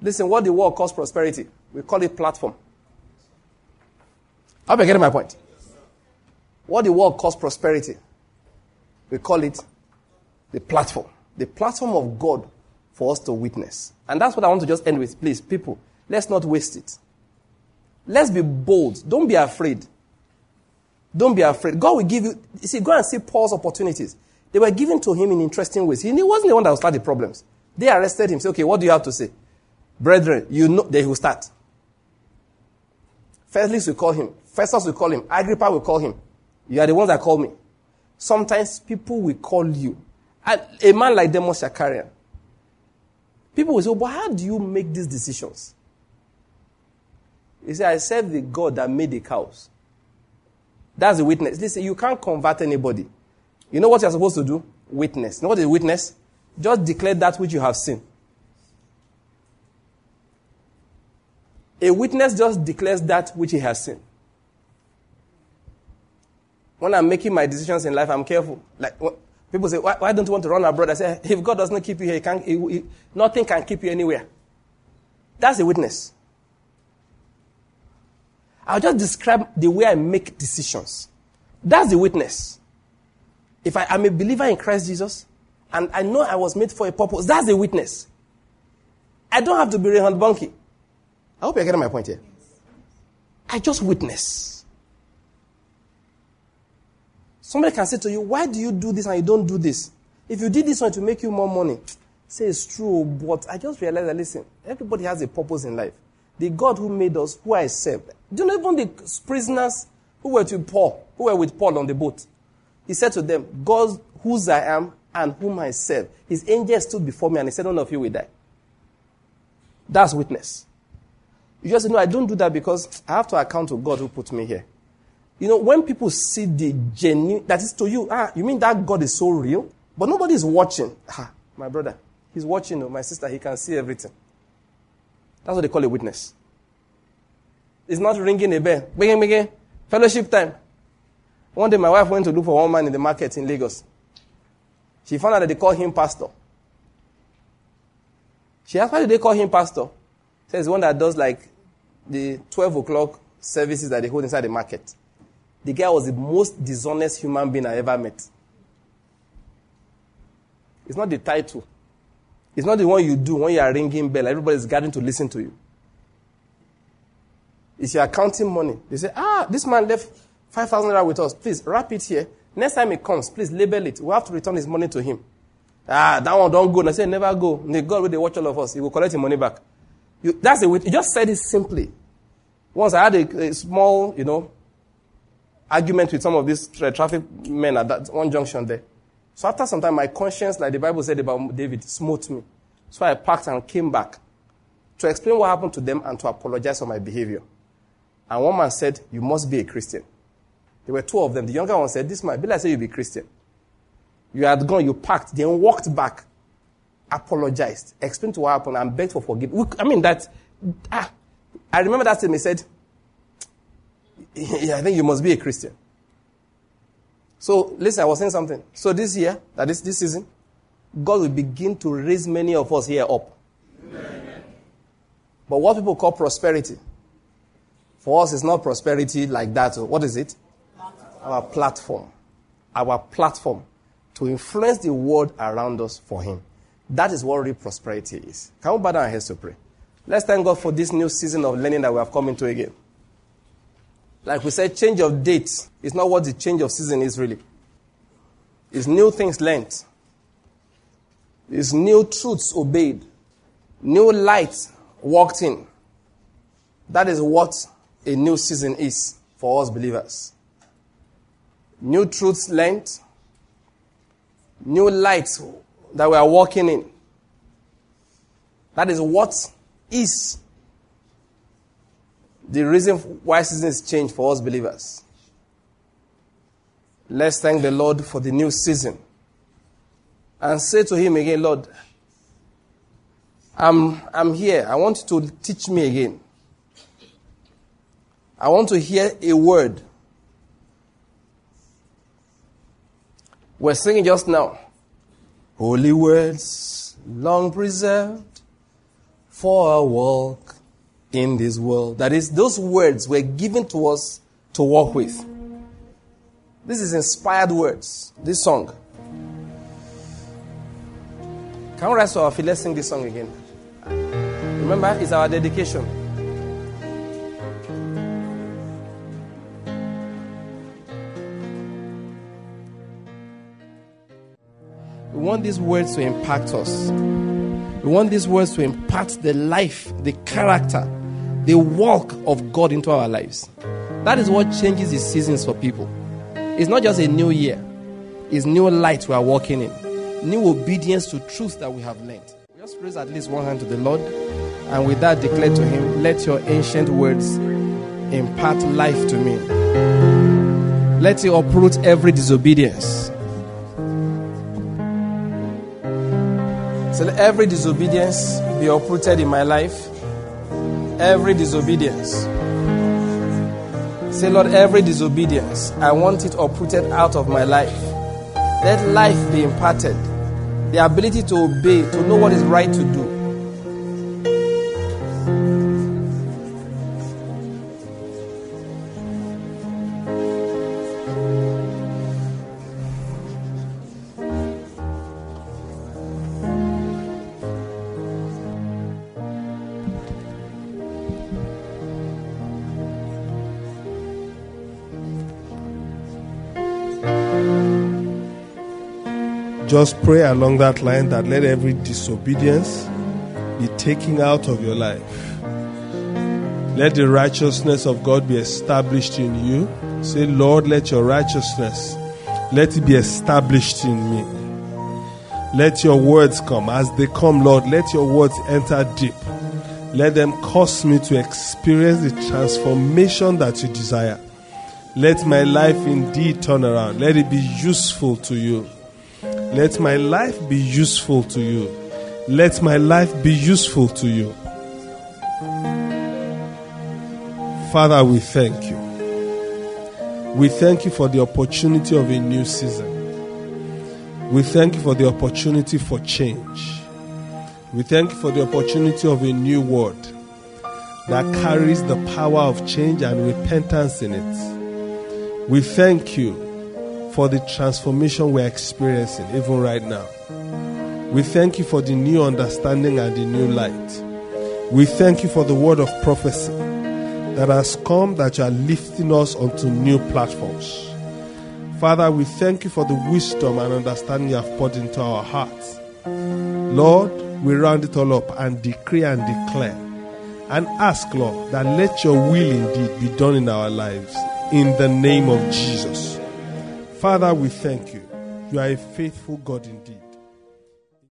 Speaker 3: Listen, what the world calls prosperity, we call it platform. Are you getting my point? What the world calls prosperity, we call it the platform. The platform of God for us to witness. And that's what I want to just end with. Please, people, let's not waste it. Let's be bold. Don't be afraid. Don't be afraid. God will give you, you see, go and see Paul's opportunities. They were given to him in interesting ways. He wasn't the one that would start the problems. They arrested him. Say, okay, what do you have to say? Brethren, you know, they will start. Felix will call him. Festus will call him. Agrippa will call him. You are the ones that call me. Sometimes people will call you. And a man like Demos Shakarian. People will say, but how do you make these decisions? He said, I serve the God that made the cows. That's the witness. Listen, you can't convert anybody. You know what you're supposed to do? Witness. You know what is witness? Just declare that which you have seen. A witness just declares that which he has seen. When I'm making my decisions in life, I'm careful. Like people say, why, why don't you want to run abroad? I say, if God does not keep you here, he can't, he, he, nothing can keep you anywhere. That's a witness. I'll just describe the way I make decisions. That's the witness. If I am a believer in Christ Jesus and I know I was made for a purpose, that's the witness. I don't have to be Reinhard Bonnke. I hope you're getting my point here. I just witness. Somebody can say to you, Why do you do this and you don't do this? If you did this one to make you more money, say it's true, but I just realized that listen, everybody has a purpose in life. The God who made us, who I serve. Do you know even the prisoners who were with Paul, who were with Paul on the boat? He said to them, God whose I am and whom I serve. His angel stood before me and he said, None of you will die. That's witness. You just say, No, I don't do that because I have to account to God who put me here. You know, when people see the genuine, that is to you, ah, you mean that God is so real? But nobody is watching. Ah, my brother, he's watching, oh, my sister, he can see everything. That's what they call a witness. It's not ringing a bell. Begin, begin. Fellowship time. One day my wife went to look for one man in the market in Lagos. She found out that they call him pastor. She asked, why do they call him pastor? Says one that does like the 12 o'clock services that they hold inside the market. The guy was the most dishonest human being I ever met. It's not the title. It's not the one you do when you are ringing bell. Everybody's gathering to listen to you. It's your accounting money. They say, ah, this man left 5,000 naira with us. Please wrap it here. Next time he comes, please label it. We have to return his money to him. Ah, that one don't go. And I say, never go. The God will they watch all of us. He will collect his money back. You, that's the way. You just said it simply. Once I had a, a small, you know, argument with some of these tra- traffic men at that one junction there. So after some time, my conscience, like the Bible said about David, smote me. So I packed and came back to explain what happened to them and to apologize for my behavior. And one man said, You must be a Christian. There were two of them. The younger one said, This man, Bill, I say you be Christian. You had gone, you packed, then walked back, apologized, explained to what happened, and begged for forgiveness. I mean, that, ah, I remember that time he said, yeah, I think you must be a Christian. So, listen, I was saying something. So, this year, that is this season, God will begin to raise many of us here up. Amen. But what people call prosperity, for us, it's not prosperity like that. Oh. What is it? Our platform. Our platform to influence the world around us for Him. That is what real prosperity is. Can we bow down our heads to pray? Let's thank God for this new season of learning that we have come into again. Like we said, change of date is not what the change of season is really. It's new things learned. It's new truths obeyed. New light walked in. That is what a new season is for us believers. New truths learned. New lights that we are walking in. That is what is the reason why seasons change for us believers. Let's thank the Lord for the new season. And say to Him again, Lord, I'm, I'm here. I want you to teach me again. I want to hear a word. We're singing just now. Holy words, long preserved for our walk in this world. That is, those words were given to us to walk with. This is inspired words, this song. Can we rise to our feet? Let's sing this song again. Remember, it's our dedication. We want these words to impact us. We want these words to impact the life, the character, the walk of God into our lives. That is what changes the seasons for people. It's not just a new year, it's new light we are walking in, new obedience to truth that we have learned. Just raise at least one hand to the Lord, and with that, declare to Him, Let your ancient words impart life to me. Let it uproot every disobedience. So let every disobedience be uprooted in my life every disobedience. Say, Lord, every disobedience, I want it uprooted out of my life. Let life be imparted. The ability to obey, to know what is right to do.
Speaker 4: Just pray along that line that let every disobedience be taken out of your life. Let the righteousness of God be established in you. Say, Lord, let your righteousness, let it be established in me. Let your words come. As they come, Lord, let your words enter deep. Let them cause me to experience the transformation that you desire. Let my life indeed turn around. Let it be useful to you. Let my life be useful to you. Let my life be useful to you. Father, we thank you. We thank you for the opportunity of a new season. We thank you for the opportunity for change. We thank you for the opportunity of a new word that carries the power of change and repentance in it. We thank you for the transformation we're experiencing even right now. We thank you for the new understanding and the new light. We thank you for the word of prophecy that has come that you are lifting us onto new platforms. Father, we thank you for the wisdom and understanding you have poured into our hearts. Lord, we round it all up and decree and declare and ask, Lord, that let your will indeed be done in our lives in the name of Jesus. Father, we thank you. You are a faithful God indeed.